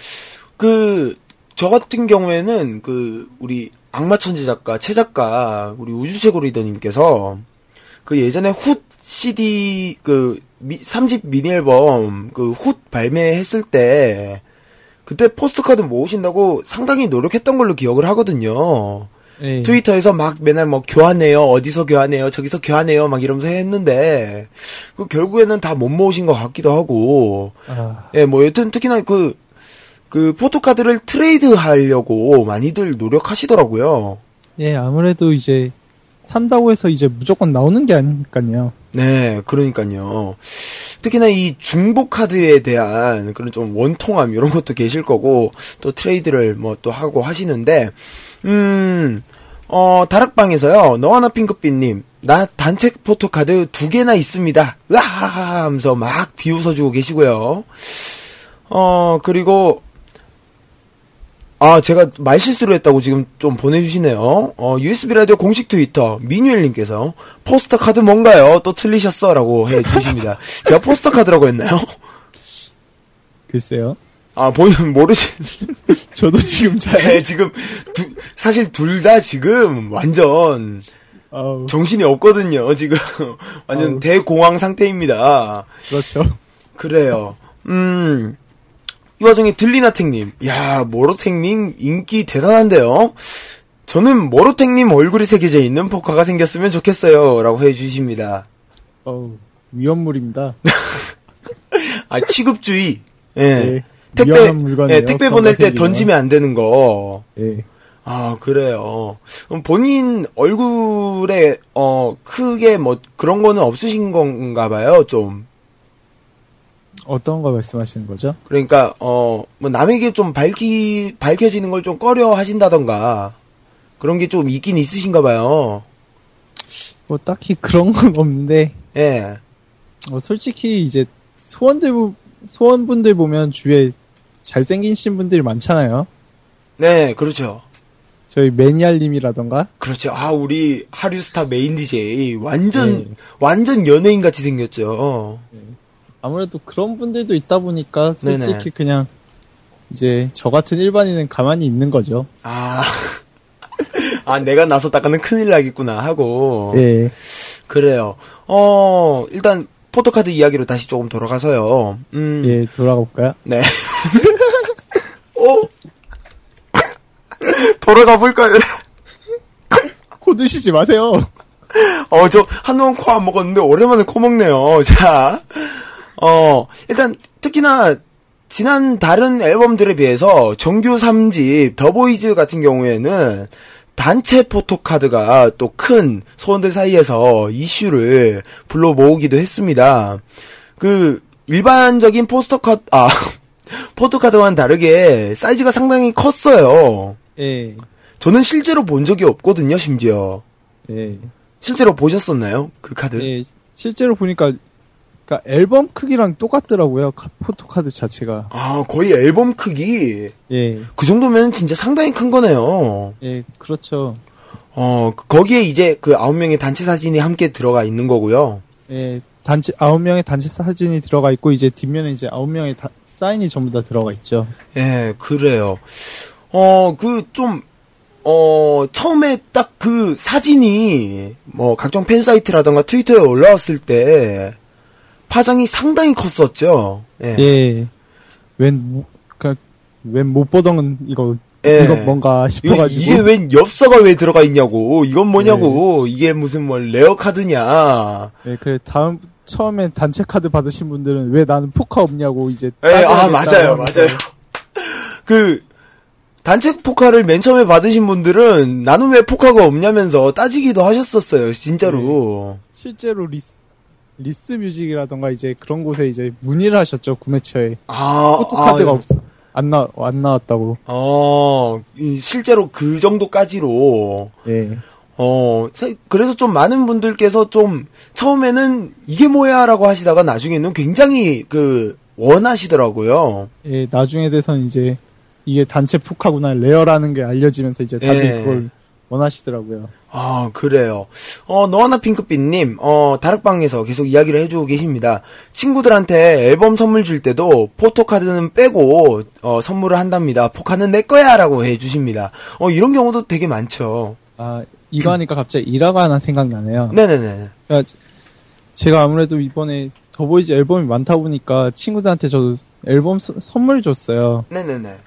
S2: 그, 저 같은 경우에는, 그, 우리, 악마천재 작가, 최 작가, 우리 우주최고 리더님께서, 그 예전에 훗 CD, 그, 미, 3집 미니 앨범, 그, 훗 발매했을 때, 그때 postcard 모으신다고 상당히 노력했던 걸로 기억을 하거든요.
S7: 예.
S2: 트위터에서 막 맨날 뭐 교환해요, 어디서 교환해요, 저기서 교환해요, 막 이러면서 했는데, 그 결국에는 다 못 모으신 것 같기도 하고,
S7: 아,
S2: 예, 뭐 여튼 특히나 그, 그 포토카드를 트레이드 하려고 많이들 노력하시더라고요.
S7: 예, 아무래도 이제 산다고 해서 이제 무조건 나오는 게 아니니까요.
S2: 네, 그러니까요. 특히나 이 중복 카드에 대한 그런 좀 원통함 이런 것도 계실 거고 또 트레이드를 뭐 또 하고 하시는데 음. 어, 다락방에서요, 너하나 핑크빛님, 나 단체 포토카드 두 개나 있습니다. 으하하하 하면서 막 비웃어주고 계시고요. 어, 그리고, 아, 제가 말 실수를 했다고 지금 좀 보내주시네요. 어, USB 라디오 공식 트위터, 미뉴엘님께서, 포스터 카드 뭔가요? 또 틀리셨어? 라고 해주십니다. 제가 포스터 카드라고 했나요?
S7: 글쎄요.
S2: 아, 본인 모르시,
S7: 저도 지금 잘,
S2: 네, 지금, 두, 사실 둘 다 지금 완전
S7: 아우,
S2: 정신이 없거든요, 지금. 완전
S7: 아우.
S2: 대공황 상태입니다.
S7: 그렇죠.
S2: 그래요. 음, 이 와중에 들리나탱님. 야, 모로탱님 인기 대단한데요? 저는 모로탱님 얼굴이 새겨져 있는 포카가 생겼으면 좋겠어요. 라고 해주십니다.
S7: 어우, 위험물입니다.
S2: 아, 취급주의. 예.
S7: 예,
S2: 택배,
S7: 물건이에요.
S2: 예, 택배 보낼
S7: 거
S2: 때. 던지면 안 되는 거.
S7: 예.
S2: 아, 그래요. 본인 얼굴에, 어, 크게 뭐, 그런 거는 없으신 건가 봐요, 좀.
S7: 어떤 거 말씀하시는 거죠?
S2: 그러니까, 어, 뭐, 남에게 좀 밝히, 밝혀지는 걸 좀 꺼려 하신다던가, 그런 게 좀 있긴 있으신가 봐요.
S7: 뭐 딱히 그런 건 없는데,
S2: 예.
S7: 어, 솔직히 이제 소원들, 보- 소원분들 보면 주위에 잘생기신 분들이 많잖아요.
S2: 네, 그렇죠.
S7: 저희 매니알님이라던가.
S2: 그렇죠. 아, 우리 하류스타 메인 DJ. 완전,
S7: 네.
S2: 완전 연예인 같이 생겼죠.
S7: 아무래도 그런 분들도 있다 보니까 솔직히
S2: 네네.
S7: 그냥 이제 저 같은 일반인은 가만히 있는 거죠.
S2: 아. 아, 내가 나섰다가는 큰일 나겠구나 하고.
S7: 예.
S2: 그래요. 어, 일단, 포토카드 이야기로 다시 조금 돌아가서요. 음.
S7: 예, 돌아가 볼까요?
S2: 네. 어? 돌아가 볼까요?
S7: 코 드시지 마세요.
S2: 어, 저, 한동안 코 안 먹었는데, 오랜만에 코 먹네요. 자, 어, 일단, 특히나, 지난 다른 앨범들에 비해서, 정규 3집, 더보이즈 같은 경우에는, 단체 포토카드가 또 큰 소원들 사이에서 이슈를 불러 모으기도 했습니다. 그, 일반적인 postcard, 아, 포토카드와는 다르게 사이즈가 상당히 컸어요.
S7: 예.
S2: 저는 실제로 본 적이 없거든요, 심지어.
S7: 예.
S2: 실제로 보셨었나요? 그 카드?
S7: 예. 실제로 보니까 그러니까 앨범 크기랑 똑같더라고요. 카- 포토카드 자체가.
S2: 아, 거의 앨범 크기.
S7: 예,
S2: 그 정도면 진짜 상당히 큰 거네요.
S7: 예, 그렇죠.
S2: 어, 그- 거기에 이제 그 아홉 명의 단체 사진이 함께 들어가 있는 거고요.
S7: 예, 단체 아홉 명의 단체 사진이 들어가 있고 이제 뒷면에 이제 아홉 명의 다- 사인이 전부 다 들어가 있죠.
S2: 예, 그래요. 어, 그 좀, 어, 처음에 딱 그 사진이 뭐 각종 팬 사이트라던가 트위터에 올라왔을 때 파장이 상당히 컸었죠. 예.
S7: 예, 웬, 그니까, 웬 못 보던 이거,
S2: 예.
S7: 이거 뭔가 싶어가지고.
S2: 이게 웬 엽서가 왜 들어가 있냐고. 이건 뭐냐고. 이게 무슨 뭐 rare 카드냐.
S7: 예, 그래, 다음, 처음에 단체 카드 받으신 분들은 왜 나는 포카 없냐고 이제.
S2: 예, 아, 맞아요. 맞아요. 그, 단체 포카를 맨 처음에 받으신 분들은 나는 왜 포카가 없냐면서 따지기도 하셨었어요, 진짜로.
S7: 실제로 리스, 리스 뮤직이라던가 이제 그런 곳에 이제 문의를 하셨죠, 구매처에.
S2: 아,
S7: 포토카드가
S2: 아,
S7: 없어. 안 나, 안 나왔다고.
S2: 어, 이 실제로 그 정도까지로,
S7: 예.
S2: 어, 사- 그래서 좀 많은 분들께서 좀, 처음에는 이게 뭐야 라고 하시다가 나중에는 굉장히 그, 원하시더라고요.
S7: 예, 나중에 돼선 이제 이게 단체 포카구나, rare라는 게 알려지면서 이제 다들
S2: 예.
S7: 그걸 원하시더라고요.
S2: 아, 그래요. 어, 너하나 핑크빛님, 어, 다락방에서 계속 이야기를 해주고 계십니다. 친구들한테 앨범 선물 줄 때도 포토카드는 빼고, 어, 선물을 한답니다. 포카는 내 거야! 라고 해주십니다. 어, 이런 경우도 되게 많죠.
S7: 아, 이거 하니까 갑자기 일화가 하나 생각나네요.
S2: 네네네.
S7: 그러니까 제- 제가 아무래도 이번에 더보이즈 앨범이 많다 보니까 친구들한테 저도 앨범 서- 선물 줬어요.
S2: 네네네.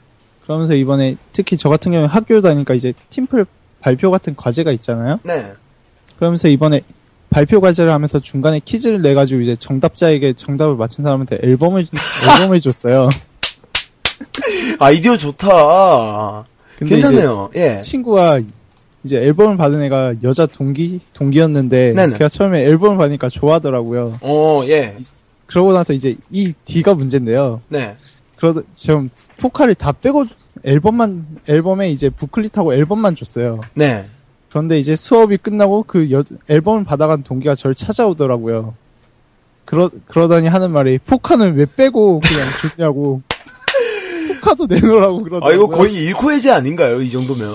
S7: 그러면서 이번에 특히 저 같은 경우에 학교 다니까 이제 팀플 발표 같은 과제가 있잖아요.
S2: 네.
S7: 그러면서 이번에 발표 과제를 하면서 중간에 퀴즈를 내 가지고 이제 정답자에게 정답을 맞춘 사람한테 앨범을 앨범을 줬어요.
S2: 아이디어 좋다.
S7: 근데
S2: 괜찮네요. 예.
S7: 친구가 이제 앨범을 받은 애가 여자 동기 동기였는데
S2: 네네.
S7: 걔가 처음에 앨범을 받으니까 좋아하더라고요.
S2: 어, 예.
S7: 그러고 나서 이제 이 D가 문제인데요.
S2: 네.
S7: 그러다 지금 포카를 다 빼고 앨범만 앨범에 이제 부클릿하고 앨범만 줬어요.
S2: 네.
S7: 그런데 이제 수업이 끝나고 그 여, 앨범을 받아간 동기가 저를 찾아오더라고요. 그러 그러더니 하는 말이 포카는 왜 빼고 그냥 줬냐고. 포카도 내놓으라고
S2: 아,
S7: 그러더라고요.
S2: 이거 거의 일코 해제 아닌가요? 이 정도면?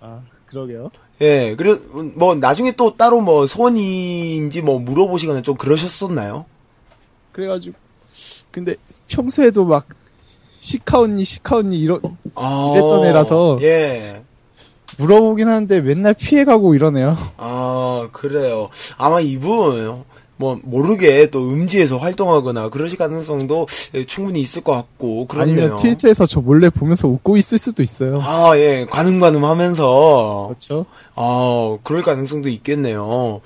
S7: 아, 그러게요.
S2: 예, 그래, 뭐, 나중에 또 따로 뭐, 소원인지 뭐, 물어보시거나 좀 그러셨었나요?
S7: 그래가지고 근데 평소에도 막 시카 언니 시카 언니 이러
S2: 아,
S7: 이랬던 애라서
S2: 예.
S7: 물어보긴 하는데 맨날 피해가고 이러네요.
S2: 아, 그래요. 아마 이분, 뭐, 모르게 또 음지에서 활동하거나 그러실 가능성도 예, 충분히 있을 것 같고, 그렇네요.
S7: 아니면 트위터에서 저 몰래 보면서 웃고 있을 수도 있어요.
S2: 아, 예, 가늠가늠 하면서.
S7: 그렇죠.
S2: 아, 그럴 가능성도 있겠네요.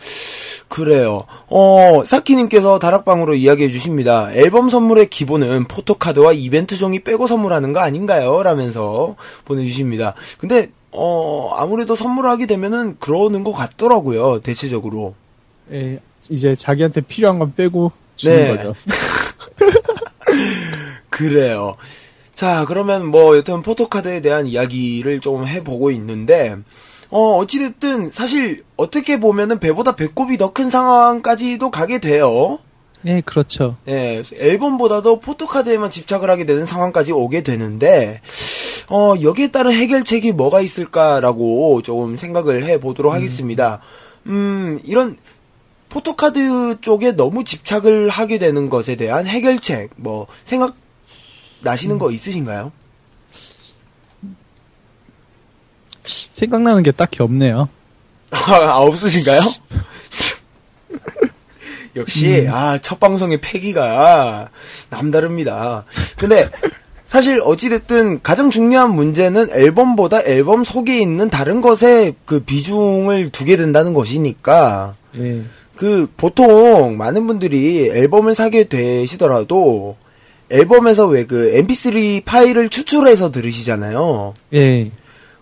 S2: 그래요. 어, 사키님께서 다락방으로 이야기해 주십니다. 앨범 선물의 기본은 포토카드와 이벤트 종이 빼고 선물하는 거 아닌가요? 라면서 보내주십니다. 근데, 어, 아무래도 선물을 하게 되면은 그러는 것 같더라고요, 대체적으로.
S7: 예, 이제 자기한테 필요한 건 빼고 주는
S2: 네.
S7: 거죠.
S2: 그래요. 자, 그러면 뭐, 여튼 포토카드에 대한 이야기를 조금 해보고 있는데, 어, 어찌됐든, 사실, 어떻게 보면은 배보다 배꼽이 더 큰 상황까지도 가게 돼요.
S7: 예, 그렇죠.
S2: 예, 앨범보다도 포토카드에만 집착을 하게 되는 상황까지 오게 되는데, 어, 여기에 따른 해결책이 뭐가 있을까라고 조금 생각을 해 보도록 하겠습니다. 음, 이런, 포토카드 쪽에 너무 집착을 하게 되는 것에 대한 해결책, 뭐, 생각, 나시는 거 있으신가요?
S7: 생각나는 게 딱히 없네요.
S2: 아, 없으신가요? 역시, 아, 첫 방송의 패기가 남다릅니다. 근데, 사실, 어찌됐든, 가장 중요한 문제는 앨범보다 앨범 속에 있는 다른 것에 그 비중을 두게 된다는 것이니까,
S7: 예.
S2: 그, 보통, 많은 분들이 앨범을 사게 되시더라도, 앨범에서 왜 그 mp3 파일을 추출해서 들으시잖아요.
S7: 예.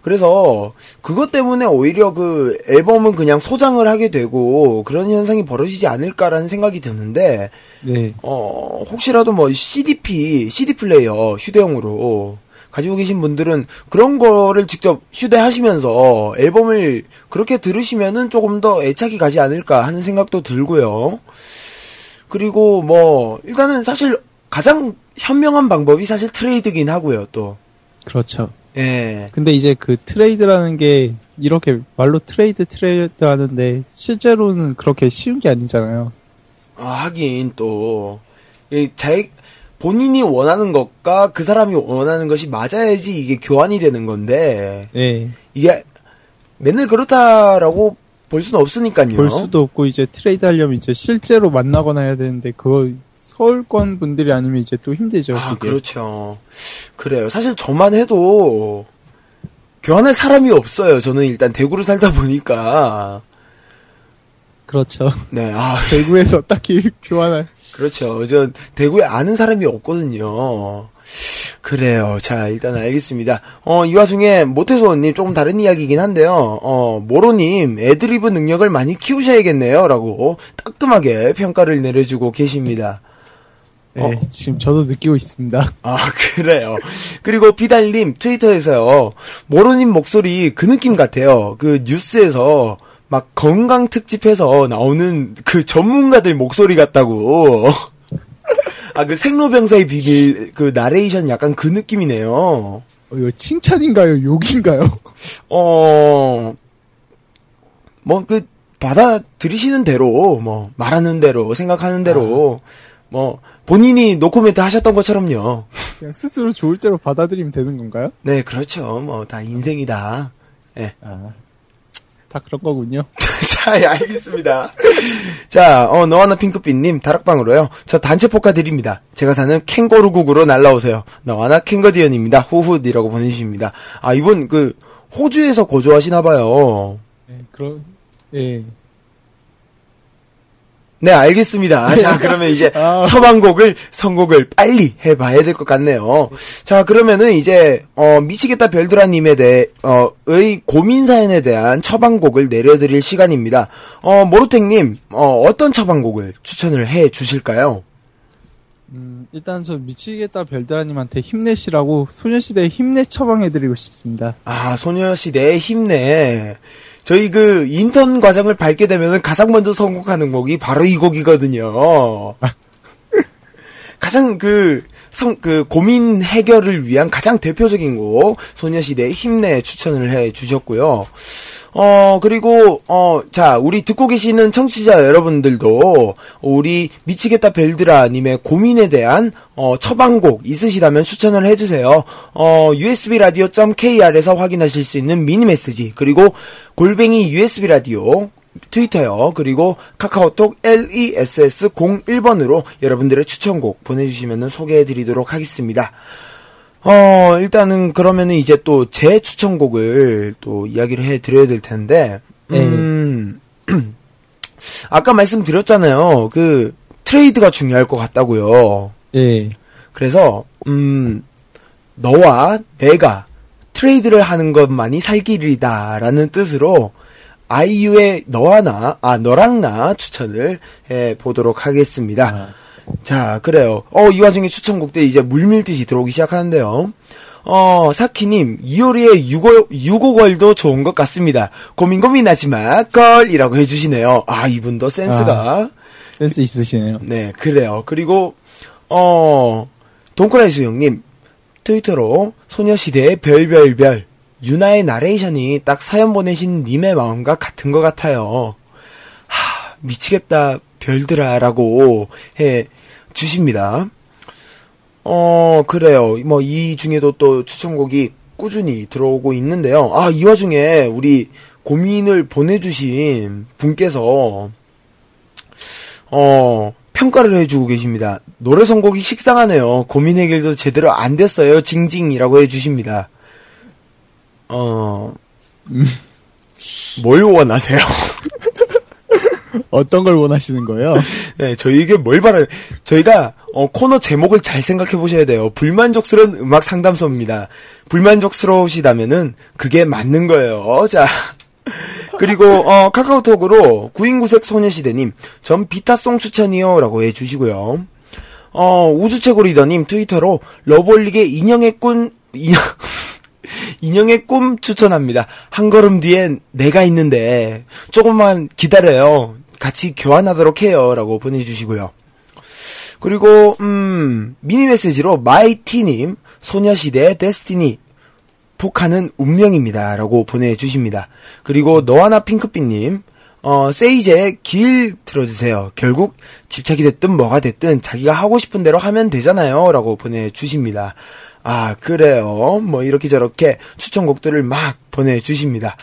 S2: 그래서 그것 때문에 오히려 그 앨범은 그냥 소장을 하게 되고 그런 현상이 벌어지지 않을까라는 생각이 드는데
S7: 네.
S2: 어 혹시라도 뭐 CDP CD 플레이어 휴대용으로 가지고 계신 분들은 그런 거를 직접 휴대하시면서 앨범을 그렇게 들으시면은 조금 더 애착이 가지 않을까 하는 생각도 들고요. 그리고 뭐 일단은 사실 가장 현명한 방법이 사실 트레이드긴 하고요. 또
S7: 그렇죠.
S2: 예.
S7: 근데 이제 그 트레이드라는 게 이렇게 말로 트레이드 트레이드 하는데 실제로는 그렇게 쉬운 게 아니잖아요.
S2: 아, 하긴 또, 이 자, 본인이 원하는 것과 그 사람이 원하는 것이 맞아야지 이게 교환이 되는 건데,
S7: 예.
S2: 이게 맨날 그렇다라고 볼 수는 없으니까요.
S7: 볼 수도 없고 이제 트레이드 하려면 이제 실제로 만나거나 해야 되는데 그거 서울권 분들이 아니면 이제 또 힘들죠.
S2: 아,
S7: 그게.
S2: 그렇죠. 그래요. 사실 저만 해도 교환할 사람이 없어요. 저는 일단 대구를 살다 보니까.
S7: 그렇죠.
S2: 네, 아,
S7: 대구에서 딱히 교환할
S2: 그렇죠. 저 대구에 아는 사람이 없거든요. 그래요. 자, 일단 알겠습니다. 어, 이 와중에 모태소원님 조금 다른 이야기이긴 한데요. 어, 모로님 애드리브 능력을 많이 키우셔야겠네요. 라고 따끔하게 평가를 내려주고 계십니다.
S7: 네, 지금 저도 느끼고 있습니다.
S2: 아, 그래요. 그리고 비달님 트위터에서요. 모로님 목소리 그 느낌 같아요. 그 뉴스에서 막 건강 특집해서 나오는 그 전문가들 목소리 같다고. 아, 그 생로병사의 비밀, 그 나레이션 약간 그 느낌이네요.
S7: 어, 이거 칭찬인가요? 욕인가요?
S2: 어, 뭐, 그, 받아들이시는 대로, 뭐, 말하는 대로, 생각하는 대로, 뭐, 본인이 노코멘트 하셨던 것처럼요.
S7: 그냥 스스로 좋을 대로 받아들이면 되는 건가요?
S2: 네, 그렇죠. 뭐, 다 인생이다. 예.
S7: 아, 다 그런 거군요.
S2: 자, 예, 알겠습니다. 자, 어, 너와나 핑크빛님, 다락방으로요. 저 단체 포카 드립니다. 제가 사는 캥거루국으로 날라오세요. 너와나 캥거디언입니다. 후훗이라고 보내주십니다. 아, 이분, 그, 호주에서 거주하시나봐요.
S7: 네, 그럼, 예.
S2: 네, 알겠습니다. 자, 그러면 이제
S7: 아.
S2: 처방곡을, 선곡을 빨리 해봐야 될 것 같네요. 자, 그러면은 이제, 어, 미치겠다 별드라님에 대해, 어, 의 고민 사연에 대한 처방곡을 내려드릴 시간입니다. 어, 모로탱님, 어, 어떤 처방곡을 추천을 해 주실까요?
S7: 음, 일단 저 미치겠다 별다라님한테 힘내시라고 소녀시대 힘내 처방해드리고 싶습니다.
S2: 아, 소녀시대의 힘내. 저희 그 인턴 과정을 밟게 되면 가장 먼저 선곡하는 곡이 바로 이 곡이거든요. 가장 그, 성, 그 고민 해결을 위한 가장 대표적인 곡, 소녀시대의 힘내 추천을 해 주셨고요. 어, 그리고, 어, 자, 우리 듣고 계시는 청취자 여러분들도, 우리 미치겠다 벨드라님의 고민에 대한, 어, 처방곡 있으시다면 추천을 해주세요. 어, usbradio.kr에서 확인하실 수 있는 미니 메시지, 그리고 골뱅이 usbradio, 트위터요. 그리고 카카오톡 LESS01번으로 여러분들의 추천곡 보내주시면 소개해 드리도록 하겠습니다. 어, 일단은 그러면은 이제 또 제 추천곡을 또 이야기를 해 드려야 될 텐데, 음, 아까 말씀드렸잖아요. 그, 트레이드가 중요할 것 같다고요.
S7: 예.
S2: 그래서, 음, 너와 내가 트레이드를 하는 것만이 살 길이다라는 뜻으로 아이유의 너와 나, 아, 너랑 나 추천을 해 보도록 하겠습니다. 자, 그래요. 어, 이 와중에 추천곡들이 이제 물밀듯이 들어오기 시작하는데요. 어, 사키님, 이효리의 유고, 유고걸도 좋은 것 같습니다. 고민 고민하지 마, 걸이라고 해주시네요. 아, 이분도 센스가.
S7: 센스 있으시네요.
S2: 네, 그래요. 그리고, 어, 동크라이스 형님, 트위터로 소녀시대의 별별별, 유나의 나레이션이 딱 사연 보내신 님의 마음과 같은 것 같아요. 하, 미치겠다, 별들아 라고 해 주십니다. 어, 그래요. 뭐, 이 중에도 또 추천곡이 꾸준히 들어오고 있는데요. 아, 이 와중에 우리 고민을 보내주신 분께서, 어, 평가를 해주고 계십니다. 노래 선곡이 식상하네요. 고민 해결도 제대로 안 됐어요. 징징이라고 해주십니다. 어, 뭘 원하세요?
S7: 어떤 걸 원하시는 거예요?
S2: 네, 저희에게 뭘 바라, 저희가, 어, 코너 제목을 잘 생각해 보셔야 돼요. 불만족스러운 음악 상담소입니다. 불만족스러우시다면은, 그게 맞는 거예요. 자. 그리고, 어, 카카오톡으로, 구인구색 소녀시대님, 전 비타송 추천이요. 라고 해주시고요. 어, 우주최고 리더님 트위터로, 러블릭의 인형의 꾼, 인형, 인형의 꿈 추천합니다. 한 걸음 뒤엔 내가 있는데 조금만 기다려요. 같이 교환하도록 해요. 라고 보내주시고요. 그리고 음 미니 메시지로 마이티님 소녀시대 데스티니 폭하는 운명입니다 라고 보내주십니다. 그리고 너와나 핑크빛님 어 세이제의 길 들어주세요. 결국 집착이 됐든 뭐가 됐든 자기가 하고 싶은 대로 하면 되잖아요 라고 보내주십니다. 아 그래요. 뭐 이렇게 저렇게 추천곡들을 막 보내주십니다.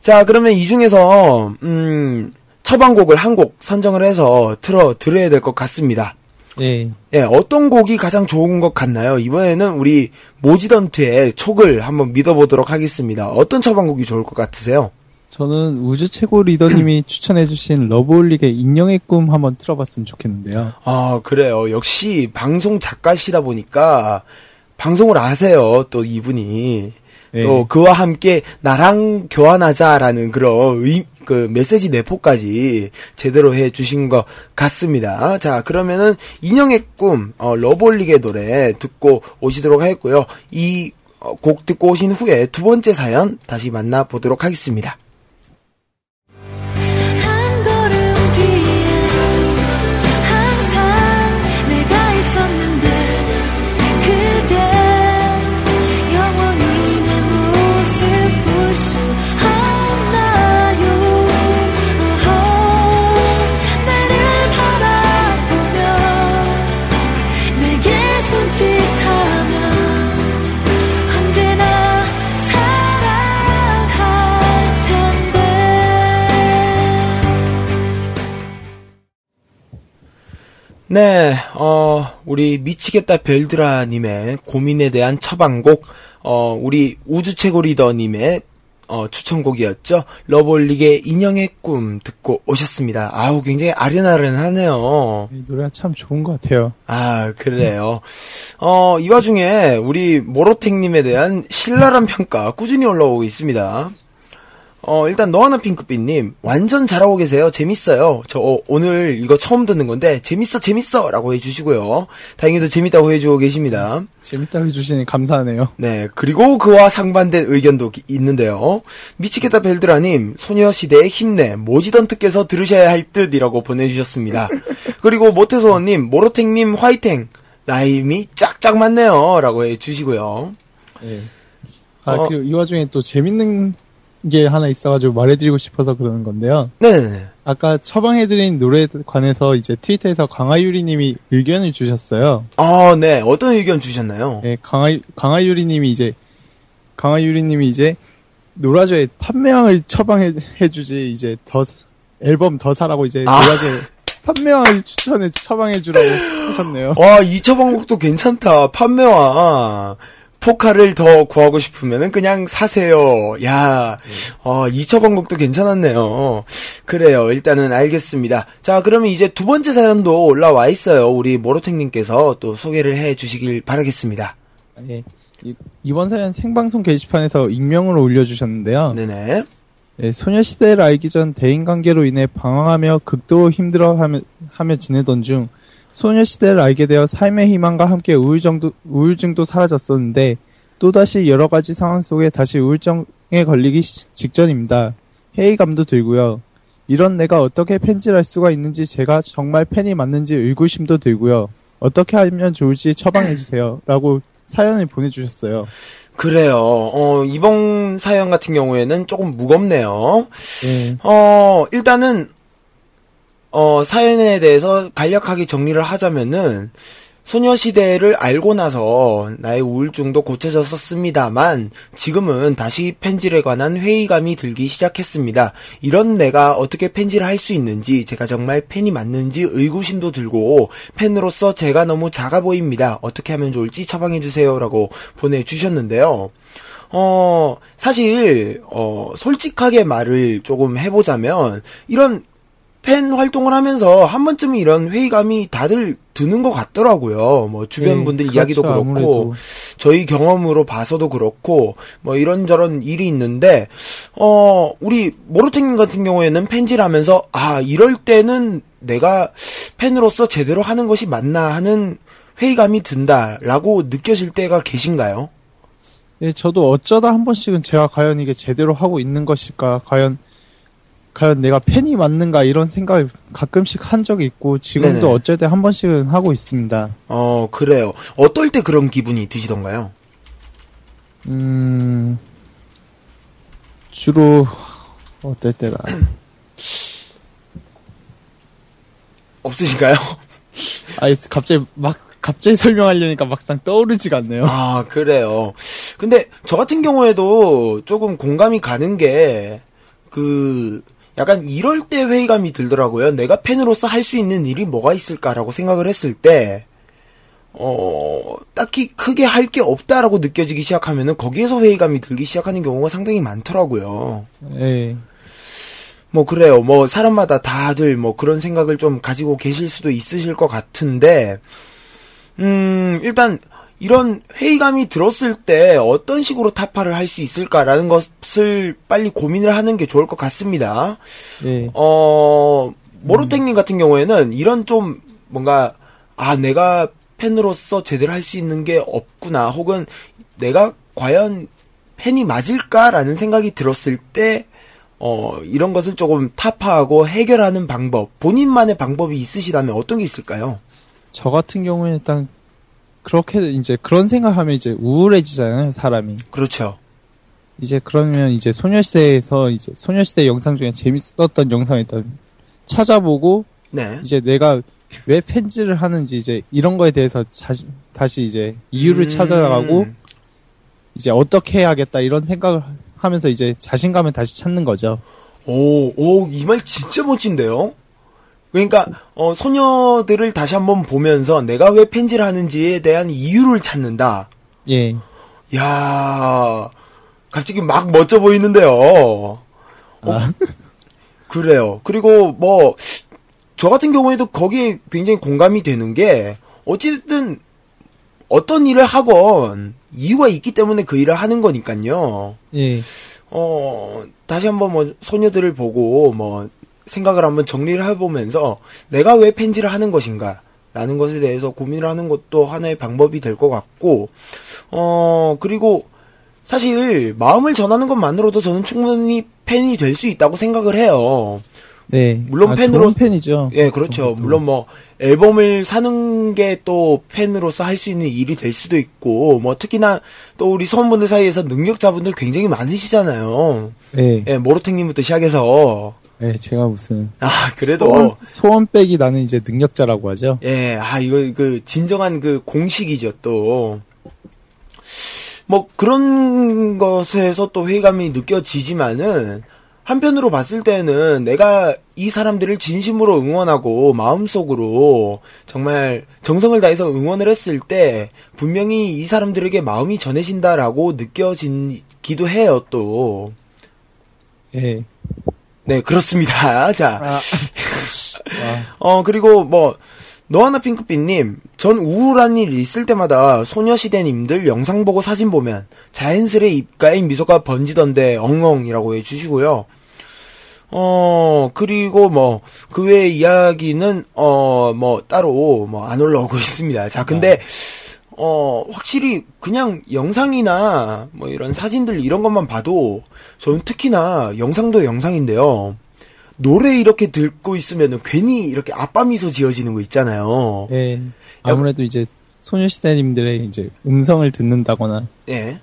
S2: 자 그러면 이 중에서 음 처방곡을 한 곡 선정을 해서 틀어 드려야 될 것 같습니다.
S7: 예.
S2: 예, 어떤 곡이 가장 좋은 것 같나요? 이번에는 우리 모지던트의 촉을 한번 믿어보도록 하겠습니다. 어떤 처방곡이 좋을 것 같으세요?
S7: 저는 우주 최고 리더님이 추천해주신 러브홀릭의 인형의 꿈 한번 틀어봤으면 좋겠는데요.
S2: 아, 그래요. 역시 방송 작가시다 보니까 방송을 아세요. 또 이분이.
S7: 예.
S2: 또 그와 함께 나랑 교환하자라는 그런 의, 그 메시지 내포까지 제대로 해 주신 것 같습니다. 자, 그러면은 인형의 꿈, 어, 러블릭의 노래 듣고 오시도록 하겠고요. 이 어, 곡 듣고 오신 후에 두 번째 사연 다시 만나보도록 하겠습니다. 네, 어, 우리 미치겠다 별드라님의 고민에 대한 처방곡, 어, 우리 우주 최고 리더님의 어, 추천곡이었죠. 러블릭의 인형의 꿈 듣고 오셨습니다. 아우, 굉장히 아련아련하네요.
S7: 이 노래가 참 좋은 것 같아요.
S2: 아, 그래요. 어, 이 와중에 우리 모로텍님에 대한 신랄한 평가 꾸준히 올라오고 있습니다. 어, 일단 너 하나 핑크빛님, 완전 잘하고 계세요. 재밌어요. 저 어, 오늘 이거 처음 듣는 건데, 재밌어, 재밌어! 라고 해주시고요. 다행히도 재밌다고 해주고 계십니다.
S7: 재밌다고 해주시니 감사하네요.
S2: 네, 그리고 그와 상반된 의견도 기- 있는데요. 미치겠다 벨드라님, 소녀시대의 힘내, 모지던트께서 들으셔야 할 듯이라고 보내주셨습니다. 그리고 모태소원님, 모로탱님 화이팅! 라임이 짝짝 맞네요. 라고 해주시고요.
S7: 예. 아,
S2: 어.
S7: 그리고 이 와중에 또 재밌는 게 하나 있어가지고 말해드리고 싶어서 그러는 건데요.
S2: 네네네.
S7: 아까 처방해드린 노래에 관해서 이제 트위터에서 강하유리님이 의견을 주셨어요.
S2: 아, 네. 어떤 의견 주셨나요?
S7: 예, 강하, 강하유리님이 이제, 강하유리님이 이제, 노라조의 판매왕을 처방해주지, 이제 더, 앨범 더 사라고 이제
S2: 아.
S7: 노라조의 판매왕을 추천해, 처방해주라고 하셨네요.
S2: 와, 이 처방곡도 괜찮다. 판매와 포카를 더 구하고 싶으면은 그냥 사세요. 야, 어, 이 처방곡도 괜찮았네요. 그래요. 일단은 알겠습니다. 자, 그러면 이제 두 번째 사연도 올라와 있어요. 우리 모로텍님께서 또 소개를 해 주시길 바라겠습니다.
S7: 예. 이- 이번 사연 생방송 게시판에서 익명으로 올려주셨는데요.
S2: 네네.
S7: 예, 소녀시대를 알기 전 대인관계로 인해 방황하며 극도로 힘들어하며 하며 지내던 중 소녀시대를 알게 되어 삶의 희망과 함께 우울증도, 우울증도 사라졌었는데 또다시 여러 가지 상황 속에 다시 우울증에 걸리기 시- 직전입니다. 회의감도 들고요. 이런 내가 어떻게 팬지를 할 수가 있는지 제가 정말 팬이 맞는지 의구심도 들고요. 어떻게 하면 좋을지 처방해주세요. 라고 사연을 보내주셨어요.
S2: 그래요. 어, 이번 사연 같은 경우에는 조금 무겁네요.
S7: 예.
S2: 어, 일단은, 어, 사연에 대해서 간략하게 정리를 하자면은, 소녀시대를 알고 나서 나의 우울증도 고쳐졌었습니다만, 지금은 다시 펜질에 관한 회의감이 들기 시작했습니다. 이런 내가 어떻게 펜질을 할 수 있는지, 제가 정말 팬이 맞는지 의구심도 들고, 팬으로서 제가 너무 작아 보입니다. 어떻게 하면 좋을지 처방해주세요. 라고 보내주셨는데요. 어, 사실, 어, 솔직하게 말을 조금 해보자면, 이런 팬 활동을 하면서 한 번쯤은 이런 회의감이 다들 드는 것 같더라고요. 뭐, 주변
S7: 네,
S2: 분들
S7: 그렇죠,
S2: 이야기도 그렇고,
S7: 아무래도.
S2: 저희 경험으로 봐서도 그렇고, 뭐, 이런저런 일이 있는데, 어, 우리 모로탱님 같은 경우에는 팬질 하면서, 아, 이럴 때는 내가 팬으로서 제대로 하는 것이 맞나 하는 회의감이 든다라고 느껴질 때가 계신가요?
S7: 예, 저도 어쩌다 한 번씩은 제가 과연 이게 제대로 하고 있는 것일까, 과연 과연 내가 팬이 맞는가 이런 생각을 가끔씩 한 적이 있고 지금도
S2: 네네.
S7: 어쩔 때 한 번씩은 하고 있습니다.
S2: 어, 그래요. 어떨 때 그런 기분이 드시던가요?
S7: 음, 주로 어떨 때라.
S2: 없으신가요?
S7: 아, 갑자기 막 갑자기 설명하려니까 막상 떠오르지가 않네요.
S2: 아, 그래요. 근데 저 같은 경우에도 조금 공감이 가는 게, 그, 약간 이럴 때 회의감이 들더라고요. 내가 팬으로서 할 수 있는 일이 뭐가 있을까라고 생각을 했을 때, 어, 딱히 크게 할 게 없다라고 느껴지기 시작하면은 거기에서 회의감이 들기 시작하는 경우가 상당히 많더라고요.
S7: 예.
S2: 뭐 그래요. 뭐 사람마다 다들 뭐 그런 생각을 좀 가지고 계실 수도 있으실 것 같은데, 음, 일단 이런 회의감이 들었을 때 어떤 식으로 타파를 할 수 있을까라는 것을 빨리 고민을 하는 게 좋을 것 같습니다.
S7: 예.
S2: 어, 모로텍님 같은 경우에는 이런 좀 뭔가, 아, 내가 팬으로서 제대로 할 수 있는 게 없구나, 혹은 내가 과연 팬이 맞을까라는 생각이 들었을 때, 어, 이런 것을 조금 타파하고 해결하는 방법, 본인만의 방법이 있으시다면 어떤 게 있을까요?
S7: 저 같은 경우에는 일단 그렇게 이제 그런 생각하면 이제 우울해지잖아요, 사람이.
S2: 그렇죠.
S7: 이제 그러면 이제 소녀시대에서 이제 소녀시대 영상 중에 재밌었던 영상 일단 찾아보고
S2: 네.
S7: 이제 내가 왜 팬지를 하는지 이제 이런 거에 대해서 자시, 다시 이제 이유를
S2: 음.
S7: 찾아가고 이제 어떻게 해야겠다 이런 생각을 하면서 이제 자신감을 다시 찾는 거죠.
S2: 오, 오, 이 말 진짜 멋진데요? 그러니까, 어, 소녀들을 다시 한번 보면서 내가 왜 팬지를 하는지에 대한 이유를 찾는다.
S7: 예.
S2: 야 갑자기 막 멋져 보이는데요. 어, 그래요. 그리고 뭐, 저 같은 경우에도 거기에 굉장히 공감이 되는 게, 어쨌든, 어떤 일을 하건, 이유가 있기 때문에 그 일을 하는 거니까요.
S7: 예.
S2: 어, 다시 한번 뭐, 소녀들을 보고, 뭐, 생각을 한번 정리를 해보면서, 내가 왜 팬지를 하는 것인가, 라는 것에 대해서 고민을 하는 것도 하나의 방법이 될 것 같고, 어, 그리고, 사실, 마음을 전하는 것만으로도 저는 충분히 팬이 될 수 있다고 생각을 해요.
S7: 네.
S2: 물론
S7: 아,
S2: 팬으로
S7: 팬이죠.
S2: 예, 그렇죠. 물론 뭐 앨범을 사는 게 또 팬으로서 할 수 있는 일이 될 수도 있고 뭐 특히나 또 우리 소원분들 사이에서 능력자분들 굉장히 많으시잖아요.
S7: 네.
S2: 예, 모로텍님부터 시작해서
S7: 네, 제가 무슨
S2: 아 그래도
S7: 소원, 소원백이 나는 이제 능력자라고 하죠.
S2: 예, 아 이거 그 진정한 그 공식이죠 또. 뭐 그런 것에서 또 회의감이 느껴지지만은 한편으로 봤을 때는 내가 이 사람들을 진심으로 응원하고 마음속으로 정말 정성을 다해서 응원을 했을 때 분명히 이 사람들에게 마음이 전해진다라고 느껴지기도 해요 또.
S7: 예.
S2: 네 그렇습니다. 자,
S7: 아.
S2: 어 그리고 뭐 너하나 핑크빛님, 전 우울한 일 있을 때마다 소녀시대님들 영상 보고 사진 보면 자연스레 입가에 미소가 번지던데 엉엉이라고 해주시고요. 어, 그리고 뭐, 그 외의 이야기는, 어, 뭐, 따로, 뭐, 안 올라오고 있습니다. 자, 근데, 어, 확실히, 그냥 영상이나, 뭐, 이런 사진들, 이런 것만 봐도, 저는 특히나, 영상도 영상인데요. 노래 이렇게 듣고 있으면은 괜히 이렇게 아빠 미소 지어지는 거 있잖아요.
S7: 예. 아무래도 이제 소녀시대님들의 이제 음성을 듣는다거나
S2: 예.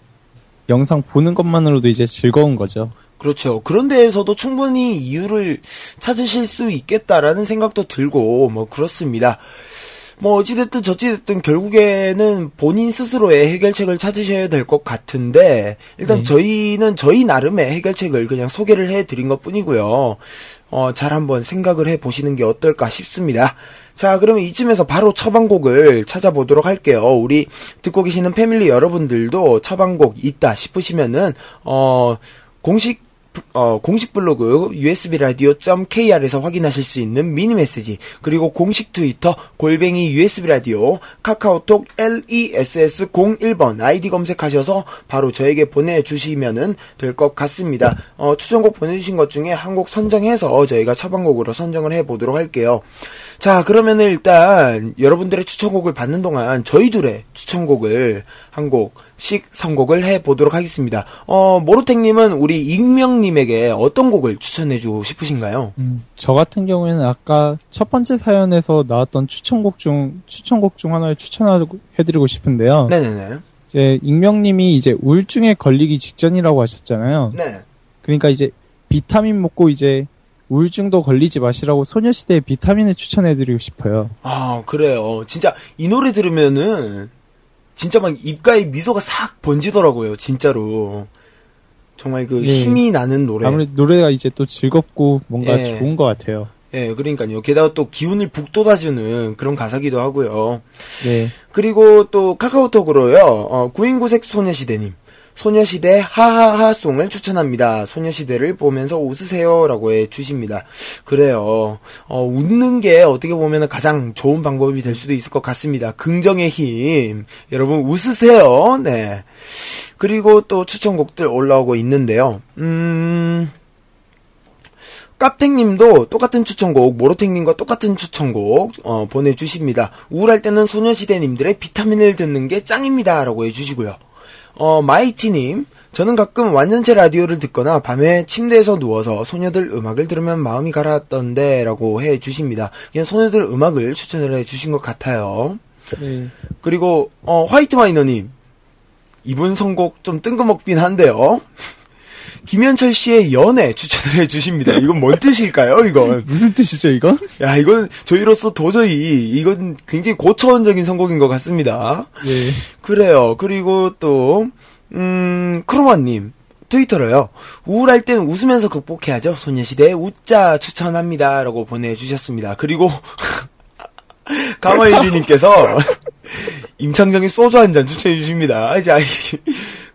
S7: 영상 보는 것만으로도 이제 즐거운 거죠.
S2: 그렇죠. 그런 데에서도 충분히 이유를 찾으실 수 있겠다라는 생각도 들고, 뭐, 그렇습니다. 뭐, 어찌됐든 저찌됐든 결국에는 본인 스스로의 해결책을 찾으셔야 될 것 같은데, 일단
S7: 네.
S2: 저희는 저희 나름의 해결책을 그냥 소개를 해 드린 것 뿐이고요. 어, 잘 한번 생각을 해 보시는 게 어떨까 싶습니다. 자, 그러면 이쯤에서 바로 처방곡을 찾아보도록 할게요. 우리 듣고 계시는 패밀리 여러분들도 처방곡 있다 싶으시면은, 어, 공식 어, 공식 블로그 usbradio.kr에서 확인하실 수 있는 미니 메시지 그리고 공식 트위터 골뱅이 usbradio 카카오톡 less01번 아이디 검색하셔서 바로 저에게 보내주시면은 될 것 같습니다. 어, 추천곡 보내주신 것 중에 한 곡 선정해서 저희가 처방곡으로 선정을 해보도록 할게요. 자 그러면 은 일단 여러분들의 추천곡을 받는 동안 저희 둘의 추천곡을 한곡 씩 선곡을 해 보도록 하겠습니다. 어, 모로텍님은 우리 익명 임명님에게 어떤 곡을 추천해 주고 싶으신가요?
S7: 음, 저 같은 경우에는 아까 첫 번째 사연에서 나왔던 추천곡 중 추천곡 중 하나를 추천해 드리고 싶은데요.
S2: 네네네.
S7: 이제 익명님이 이제 우울증에 걸리기 직전이라고 하셨잖아요.
S2: 네.
S7: 그러니까 이제 비타민 먹고 이제 우울증도 걸리지 마시라고 소녀시대의 비타민을 추천해드리고 싶어요.
S2: 아, 그래요. 진짜 이 노래 들으면은 진짜 막 입가에 미소가 싹 번지더라고요. 진짜로. 정말 그
S7: 예.
S2: 힘이 나는 노래.
S7: 아무래도 노래가 이제 또 즐겁고 뭔가
S2: 예.
S7: 좋은 것 같아요.
S2: 예, 그러니까요. 게다가 또 기운을 북돋아주는 그런 가사기도 하고요.
S7: 네.
S2: 그리고 또 카카오톡으로요. 어, 구인구색 소녀시대님. 소녀시대 하하하송을 추천합니다. 소녀시대를 보면서 웃으세요라고 해 주십니다. 그래요. 어, 웃는 게 어떻게 보면 가장 좋은 방법이 될 수도 있을 것 같습니다. 긍정의 힘. 여러분 웃으세요. 네. 그리고 또 추천곡들 올라오고 있는데요. 음. 깝탱님도 똑같은 추천곡, 모로탱님과 똑같은 추천곡 어, 보내주십니다. 우울할 때는 소녀시대님들의 비타민을 듣는 게 짱입니다라고 해주시고요. 어, 마이티님, 저는 가끔 완전체 라디오를 듣거나 밤에 침대에서 누워서 소녀들 음악을 들으면 마음이 가라앉던데 라고 해 주십니다. 그냥 소녀들 음악을 추천을 해 주신 것 같아요.
S7: 네.
S2: 그리고 어, 화이트 마이너님, 이분 선곡 좀 뜬금없긴 한데요. 김현철 씨의 연애 추천을 해주십니다. 이건 뭔 뜻일까요, 이건?
S7: 무슨 뜻이죠, 이건?
S2: 야, 이건 저희로서 도저히, 이건 굉장히 고차원적인 선곡인 것 같습니다.
S7: 네.
S2: 그래요. 그리고 또, 음, 크로마님. 트위터로요. 우울할 땐 웃으면서 극복해야죠. 소녀시대 웃자 추천합니다. 라고 보내주셨습니다. 그리고, 가마일리님께서, 임창정의 소주 한 잔 추천해 주십니다. 이제, 아이,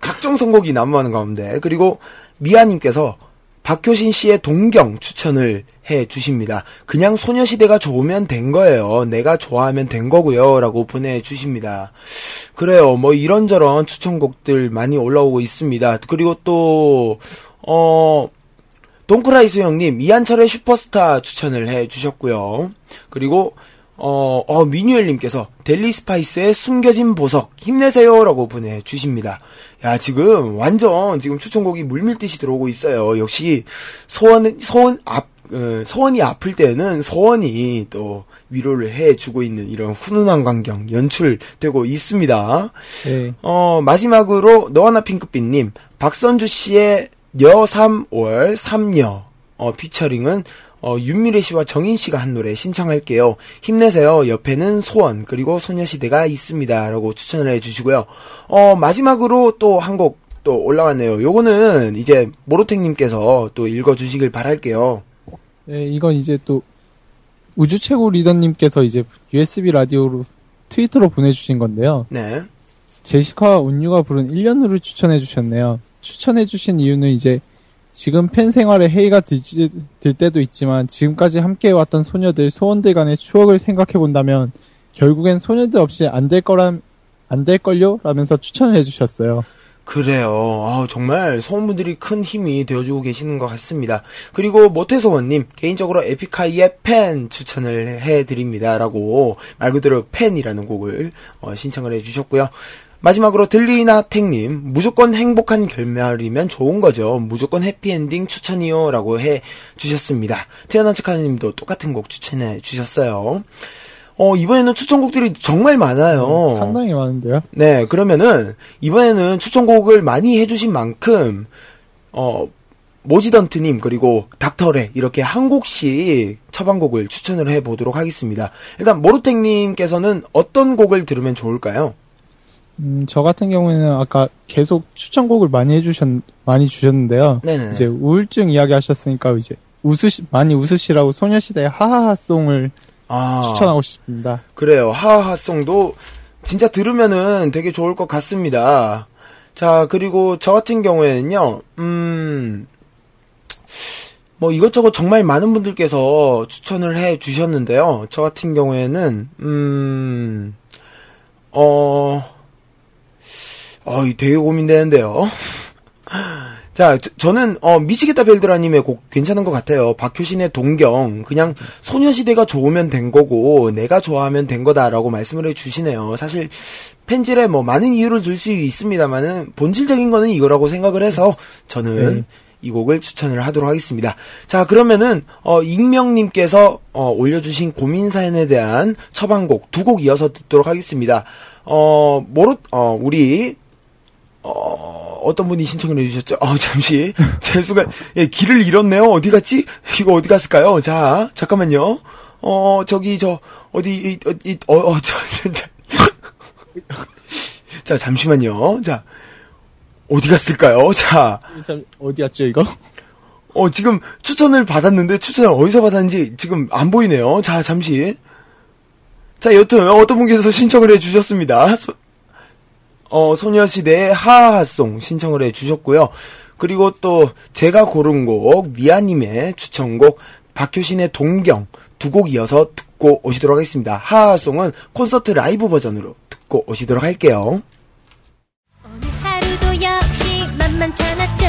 S2: 각종 선곡이 난무하는 가운데. 그리고, 미아님께서, 박효신 씨의 동경 추천을 해 주십니다. 그냥 소녀시대가 좋으면 된 거예요. 내가 좋아하면 된 거고요. 라고 보내주십니다. 그래요. 뭐 이런저런 추천곡들 많이 올라오고 있습니다. 그리고 또, 어, 동크라이스 형님, 이한철의 슈퍼스타 추천을 해 주셨고요. 그리고, 어, 어, 미뉴엘님께서 델리 스파이스의 숨겨진 보석 힘내세요라고 보내주십니다. 야 지금 완전 지금 추천곡이 물밀듯이 들어오고 있어요. 역시 소원 소원 앞 어, 소원이 아플 때는 소원이 또 위로를 해주고 있는 이런 훈훈한 광경 연출되고 있습니다.
S7: 네.
S2: 어 마지막으로 너와나 핑크빛님 박선주 씨의 여 3월 3여 어, 피처링은 어, 윤미래 씨와 정인 씨가 한 노래 신청할게요. 힘내세요. 옆에는 소원 그리고 소녀시대가 있습니다라고 추천을 해주시고요. 어 마지막으로 또 한 곡 또 올라왔네요. 요거는 이제 모로탱님께서 또 읽어주시길 바랄게요.
S7: 네, 이건 이제 또 우주 최고 리더님께서 이제 USB 라디오로 트위터로 보내주신 건데요.
S2: 네.
S7: 제시카와 온유가 부른 1년 후를 추천해 주셨네요. 추천해 주신 이유는 이제 지금 팬 생활에 해이가 들지, 들 때도 있지만 지금까지 함께해왔던 소녀들, 소원들 간의 추억을 생각해 본다면 결국엔 소녀들 없이 안 될 거란, 안 될걸요? 라면서 추천을 해주셨어요.
S2: 그래요. 아, 정말 소원분들이 큰 힘이 되어주고 계시는 것 같습니다. 그리고 모태소원님 개인적으로 에픽하이의 팬 추천을 해드립니다라고 말 그대로 팬이라는 곡을 어, 신청을 해주셨고요. 마지막으로 들리나탱님 무조건 행복한 결말이면 좋은 거죠. 무조건 해피엔딩 추천이요라고 해 주셨습니다. 태어난 척하님도 똑같은 곡 추천해 주셨어요. 어, 이번에는 추천곡들이 정말 많아요.
S7: 상당히 많은데요.
S2: 네, 그러면은 이번에는 추천곡을 많이 해주신 만큼 어 모지던트님 그리고 닥터레 이렇게 한 곡씩 처방곡을 추천을 해보도록 하겠습니다. 일단 모르탱님께서는 어떤 곡을 들으면 좋을까요?
S7: 음, 저 같은 경우에는 아까 계속 추천곡을 많이 해주셨, 많이 주셨는데요.
S2: 네네.
S7: 이제 우울증 이야기 하셨으니까 이제 웃으시, 많이 웃으시라고 소녀시대의 하하하송을
S2: 아,
S7: 추천하고 싶습니다.
S2: 그래요. 하하송도 진짜 들으면은 되게 좋을 것 같습니다. 자, 그리고 저 같은 경우에는요, 음, 뭐 이것저것 정말 많은 분들께서 추천을 해 주셨는데요. 저 같은 경우에는, 음, 어, 어, 이 되게 고민되는데요. 자, 저, 는 어, 미치겠다 벨드라님의 곡 괜찮은 것 같아요. 박효신의 동경. 그냥 소녀시대가 좋으면 된 거고, 내가 좋아하면 된 거다라고 말씀을 해 주시네요. 사실, 팬질에 뭐 많은 이유를 들 수 있습니다만은, 본질적인 거는 이거라고 생각을 해서, 저는 이 곡을 추천을 하도록 하겠습니다. 자, 그러면은, 어, 익명님께서, 어, 올려주신 고민 사연에 대한 처방곡 두 곡 이어서 듣도록 하겠습니다. 어, 모로, 어, 우리, 어, 어떤 분이 신청을 해주셨죠? 어, 잠시. 제 순간, 예, 길을 잃었네요. 어디 갔지? 이거 어디 갔을까요? 자, 잠깐만요. 어, 저기, 저, 어디, 이, 어, 이, 어, 어, 저, 진짜. 자, 잠시만요. 자, 어디 갔을까요? 자,
S7: 참, 어디였죠, 이거?
S2: 어, 지금 추천을 받았는데 추천을 어디서 받았는지 지금 안 보이네요. 자, 잠시. 자, 여튼 어떤 분께서 신청을 해 주셨습니다. 소, 어, 소녀시대의 하하송 신청을 해 주셨고요. 그리고 또 제가 고른 곡 미아님의 추천곡 박효신의 동경 두 곡 이어서 듣고 오시도록 하겠습니다. 하하송은 콘서트 라이브 버전으로 듣고 오시도록 할게요.
S1: 하루도 역시 만만찮았죠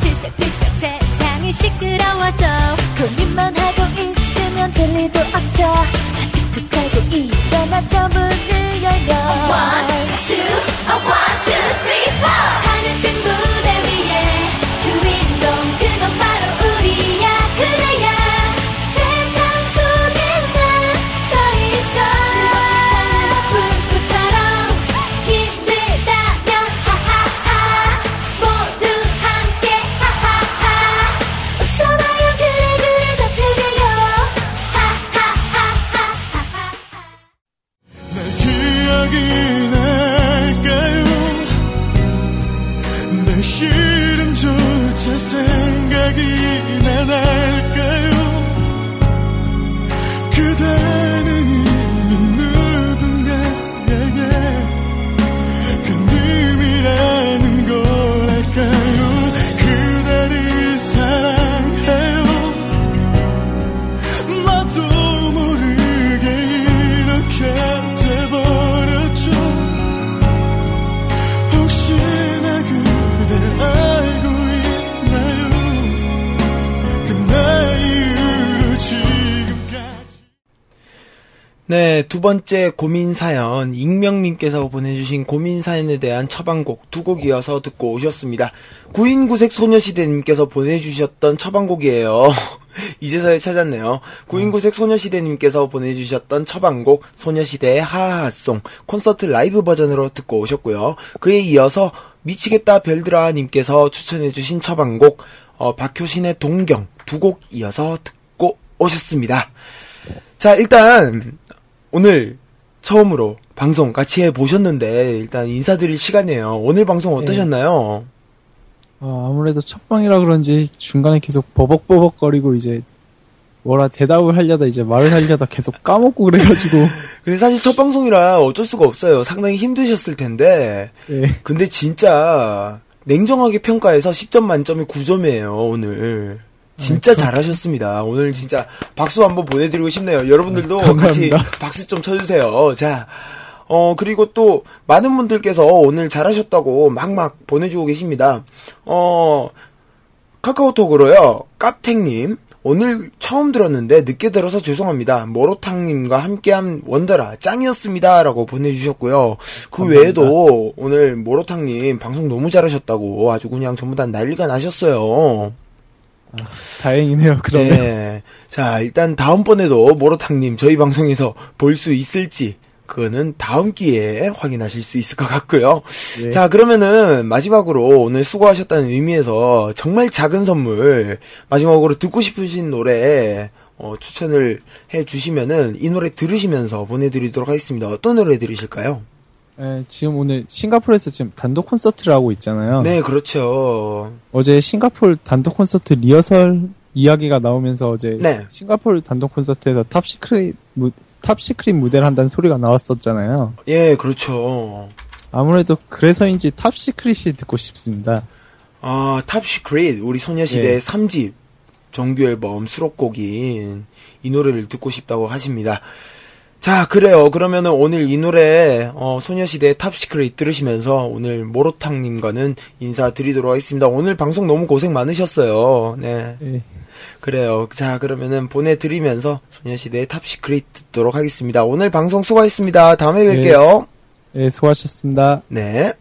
S1: 들썩들썩 세상이 시끄러워도 고민만 하고 있으면 될 일도 없죠 자 툭툭 하고 일어나죠 문을 열려 One, two,
S2: 번째 고민 사연, 익명님께서 보내주신 고민 사연에 대한 처방곡 두 곡 이어서 듣고 오셨습니다. 구인구색 소녀시대님께서 보내주셨던 처방곡이에요. 이제서야 찾았네요. 구인구색 소녀시대님께서 보내주셨던 처방곡 소녀시대의 하하송 콘서트 라이브 버전으로 듣고 오셨고요. 그에 이어서 미치겠다 별들아님께서 추천해주신 처방곡 어, 박효신의 동경 두 곡 이어서 듣고 오셨습니다. 자, 일단, 오늘 처음으로 방송 같이 해 보셨는데, 일단 인사드릴 시간이에요. 오늘 방송 어떠셨나요?
S7: 아, 아무래도 첫 방이라 그런지 중간에 계속 버벅버벅거리고 이제 뭐라 대답을 하려다 이제 말을 하려다 계속 까먹고 그래가지고
S2: 근데 사실 첫 방송이라 어쩔 수가 없어요. 상당히 힘드셨을 텐데,
S7: 예.
S2: 근데 진짜, 냉정하게 평가해서 10점 만점에 9점이에요, 오늘. 진짜 잘하셨습니다. 오늘 진짜 박수 한번 보내드리고 싶네요. 여러분들도 같이
S7: 감사합니다.
S2: 박수 좀 쳐주세요. 자, 어, 그리고 또 많은 분들께서 오늘 잘하셨다고 막막 보내주고 계십니다. 어, 카카오톡으로요, 깝탱님, 오늘 처음 들었는데 늦게 들어서 죄송합니다. 모로탕님과 함께한 원더라 짱이었습니다. 라고 보내주셨고요. 그
S7: 감사합니다.
S2: 외에도 오늘 모로탕님 방송 너무 잘하셨다고 아주 그냥 전부 다 난리가 나셨어요.
S7: 다행이네요. 그러면
S2: 네. 자, 일단 다음번에도 모로탕님 저희 방송에서 볼 수 있을지 그거는 다음 기회에 확인하실 수 있을 것 같고요.
S7: 네.
S2: 자, 그러면은 마지막으로 오늘 수고하셨다는 의미에서 정말 작은 선물 마지막으로 듣고 싶으신 노래 어, 추천을 해 주시면은 이 노래 들으시면서 보내드리도록 하겠습니다. 어떤 노래 들으실까요?
S7: 예, 지금 오늘 싱가포르에서 지금 단독 콘서트를 하고 있잖아요.
S2: 네, 그렇죠.
S7: 어제 싱가포르 단독 콘서트 리허설 이야기가 나오면서 어제
S2: 네.
S7: 싱가포르 단독 콘서트에서 Top Secret 무, Top Secret 무대를 한다는 소리가 나왔었잖아요.
S2: 예, 그렇죠.
S7: 아무래도 그래서인지 Top Secret이 듣고 싶습니다.
S2: 아, Top Secret 우리 소녀시대
S7: 예.
S2: 3집 정규 앨범 수록곡인 이 노래를 듣고 싶다고 하십니다. 자, 그래요. 그러면은 오늘 이 노래 어, 소녀시대 Top Secret 들으시면서 오늘 모로탕님과는 인사드리도록 하겠습니다. 오늘 방송 너무 고생 많으셨어요. 네,
S7: 예.
S2: 그래요. 자, 그러면은 보내드리면서 소녀시대 탑시크릿 듣도록 하겠습니다. 오늘 방송 수고하셨습니다. 다음에
S7: 네.
S2: 뵐게요.
S7: 예, 수고하셨습니다.
S2: 네.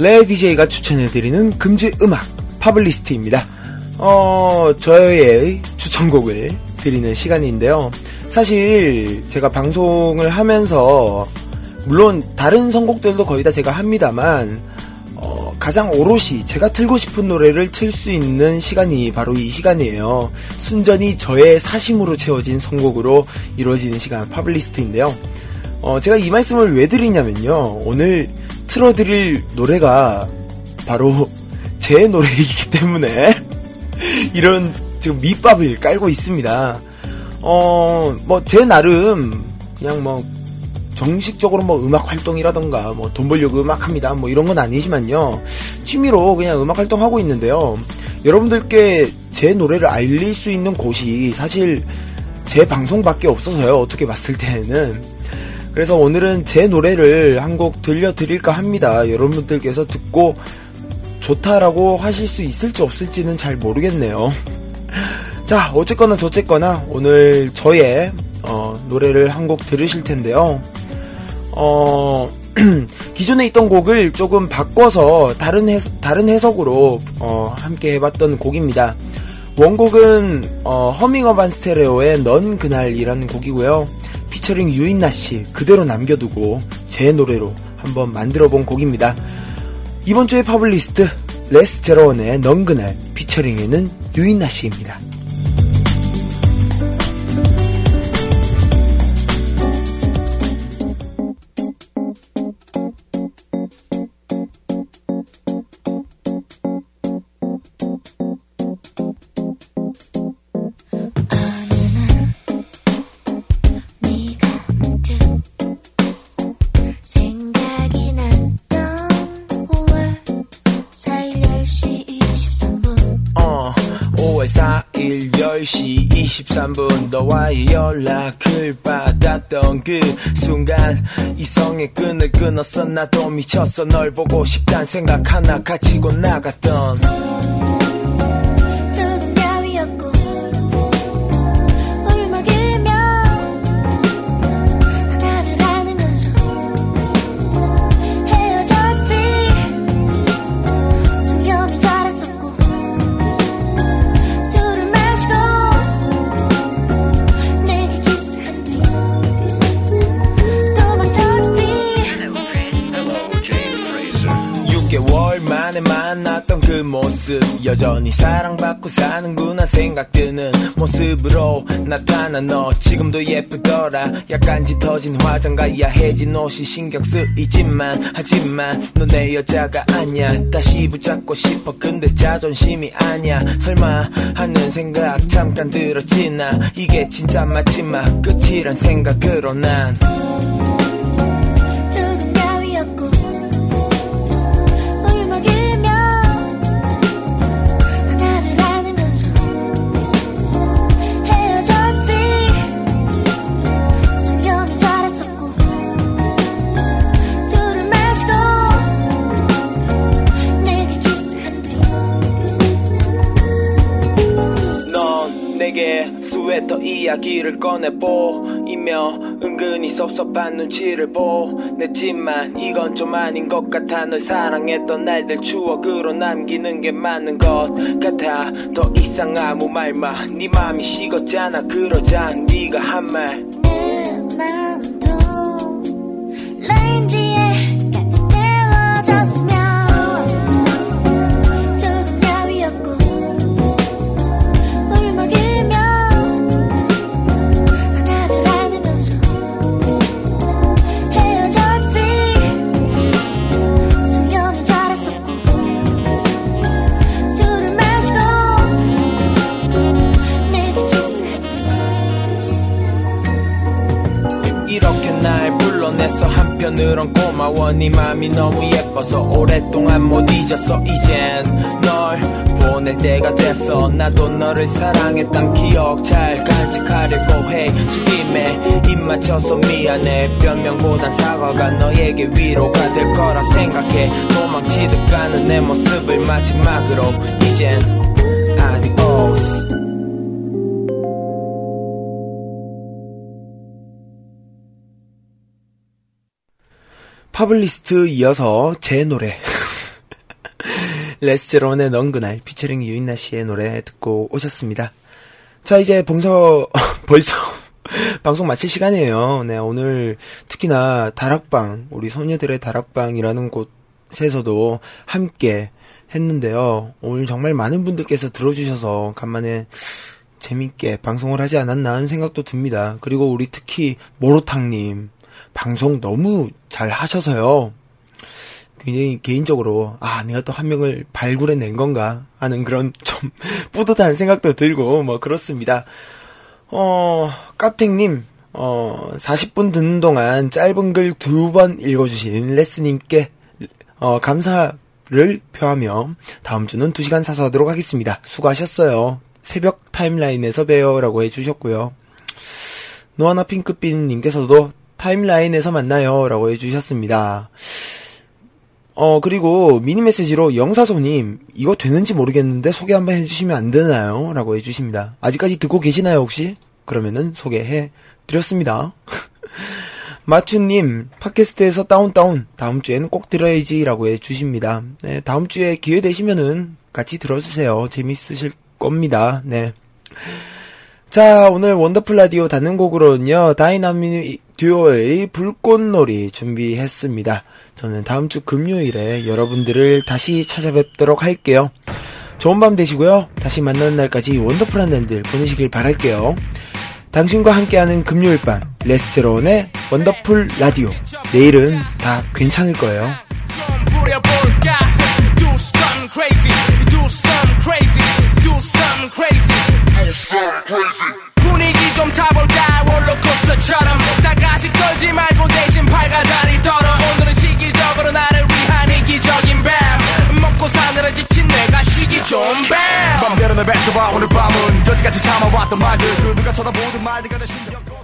S2: 레 DJ가 추천해드리는 금지 음악 파블리스트입니다. 어, 저의 추천곡을 드리는 시간인데요. 사실 제가 방송을 하면서 물론 다른 선곡들도 거의 다 제가 합니다만 어, 가장 오롯이 제가 틀고 싶은 노래를 틀 수 있는 시간이 바로 이 시간이에요. 순전히 저의 사심으로 채워진 선곡으로 이루어지는 시간 파블리스트인데요. 어, 제가 이 말씀을 왜 드리냐면요. 오늘 틀어드릴 노래가 바로 제 노래이기 때문에 이런 지금 밑밥을 깔고 있습니다. 어, 뭐, 제 나름, 그냥 뭐, 정식적으로 뭐 음악 활동이라던가, 뭐 돈 벌려고 음악 합니다. 뭐 이런 건 아니지만요. 취미로 그냥 음악 활동하고 있는데요. 여러분들께 제 노래를 알릴 수 있는 곳이 사실 제 방송밖에 없어서요. 어떻게 봤을 때는. 그래서 오늘은 제 노래를 한 곡 들려드릴까 합니다. 여러분들께서 듣고 좋다라고 하실 수 있을지 없을지는 잘 모르겠네요. 자, 어쨌거나 저쨌거나 오늘 저의 어, 노래를 한 곡 들으실 텐데요. 어, 기존에 있던 곡을 조금 바꿔서 다른 해석, 다른 해석으로 어, 함께 해봤던 곡입니다. 원곡은 어, 허밍어반 스테레오의 넌 그날이라는 곡이고요. 피처링 유인나 씨 그대로 남겨두고 제 노래로 한번 만들어 본 곡입니다. 이번 주의 파블리스트 레스 제로원의 넌 그날 피처링에는 유인나 씨입니다. 너와의 연락을 받았던 그 순간 이성의 끈을 끊었어 나도 미쳤어 널 보고 싶단 생각 하나 가지고 나갔던 그 모습. 여전히 사랑받고 사는구나 생각드는 모습으로 나타난 너. 지금도 예쁘더라. 약간 짙어진 화장과 야해진 옷이 신경 쓰이지만 하지만 너내 여자가 아니야. 다시 붙잡고 싶어. 근데 자존심이 아니야. 설마 하는 생각 잠깐 들었지 나? 이게 진짜 마지막 끝이란 생각으로 난
S1: 내게
S2: 스웨터 이야기를 꺼내보이며 은근히 섭섭한 눈치를 보냈지만 이건 좀 아닌 것 같아. 널 사랑했던 날들 추억으로 남기는 게 맞는 것 같아. 더 이상 아무 말마. 네 맘이 식었잖아. 그러자 네가 한말.
S1: 내 마음도 레인지
S2: 잊었어 이젠. 널 보낼 때가 됐어. 나도 너를 사랑했던 기억 잘 간직하려고 해. 술김에 입 맞춰서 미안해. 변명보단 사과가 너에게 위로가 될 거라 생각해. 도망치듯 가는 내 모습을 마지막으로 이젠 아디오스. 파블리스트 이어서 제 노래 레스제론의 넌 그날 피처링 유인나 씨의 노래 듣고 오셨습니다. 자 이제 봉서 벌써 방송 마칠 시간이에요. 네 오늘 특히나 다락방 우리 소녀들의 다락방이라는 곳에서도 함께 했는데요. 오늘 정말 많은 분들께서 들어주셔서 간만에 재밌게 방송을 하지 않았나 하는 생각도 듭니다. 그리고 우리 특히 모로탕님 방송 너무 잘 하셔서요. 굉장히 개인적으로 아 내가 또 한 명을 발굴해 낸 건가 하는 그런 좀 뿌듯한 생각도 들고 뭐 그렇습니다. 어 깝탱님 어 40분 듣는 동안 짧은 글 두 번 읽어주신 레스님께 어 감사를 표하며 다음 주는 2 시간 사서 하도록 하겠습니다. 수고하셨어요. 새벽 타임라인에서 봬요라고 해주셨고요. 노아나 핑크빛님께서도 타임라인에서 만나요. 라고 해주셨습니다. 어, 그리고 미니 메시지로 영사소님, 이거 되는지 모르겠는데 소개 한번 해주시면 안 되나요? 라고 해주십니다. 아직까지 듣고 계시나요, 혹시? 그러면은 소개해 드렸습니다. 마튜님, 팟캐스트에서 다운다운, 다음 주에는 꼭 들어야지, 라고 해주십니다. 네, 다음 주에 기회 되시면은 같이 들어주세요. 재밌으실 겁니다. 네. 자, 오늘 원더풀 라디오 닫는 곡으로는요, 다이나믹 듀오의 불꽃놀이 준비했습니다. 저는 다음 주 금요일에 여러분들을 다시 찾아뵙도록 할게요. 좋은 밤 되시고요. 다시 만나는 날까지 원더풀한 날들 보내시길 바랄게요. 당신과 함께하는 금요일 밤, 레스테론의 원더풀 라디오. 내일은 다 괜찮을 거예요.
S8: Do something crazy Do something crazy Do something crazy. Do something crazy 분위기 좀 타볼까? 롤러코스터처럼. 다 같이 떨지 말고 대신 팔과 다리 떨어. 오늘은 시기적으로 나를 위한 이기적인 밤 먹고 사느라 지친 내가 쉬기 좋은 밤
S9: 맘대로 내 뱉어봐. 오늘 밤은 여지까지 참아왔던 말들. 그 누가 쳐다보든 말든 간에 신경 꺼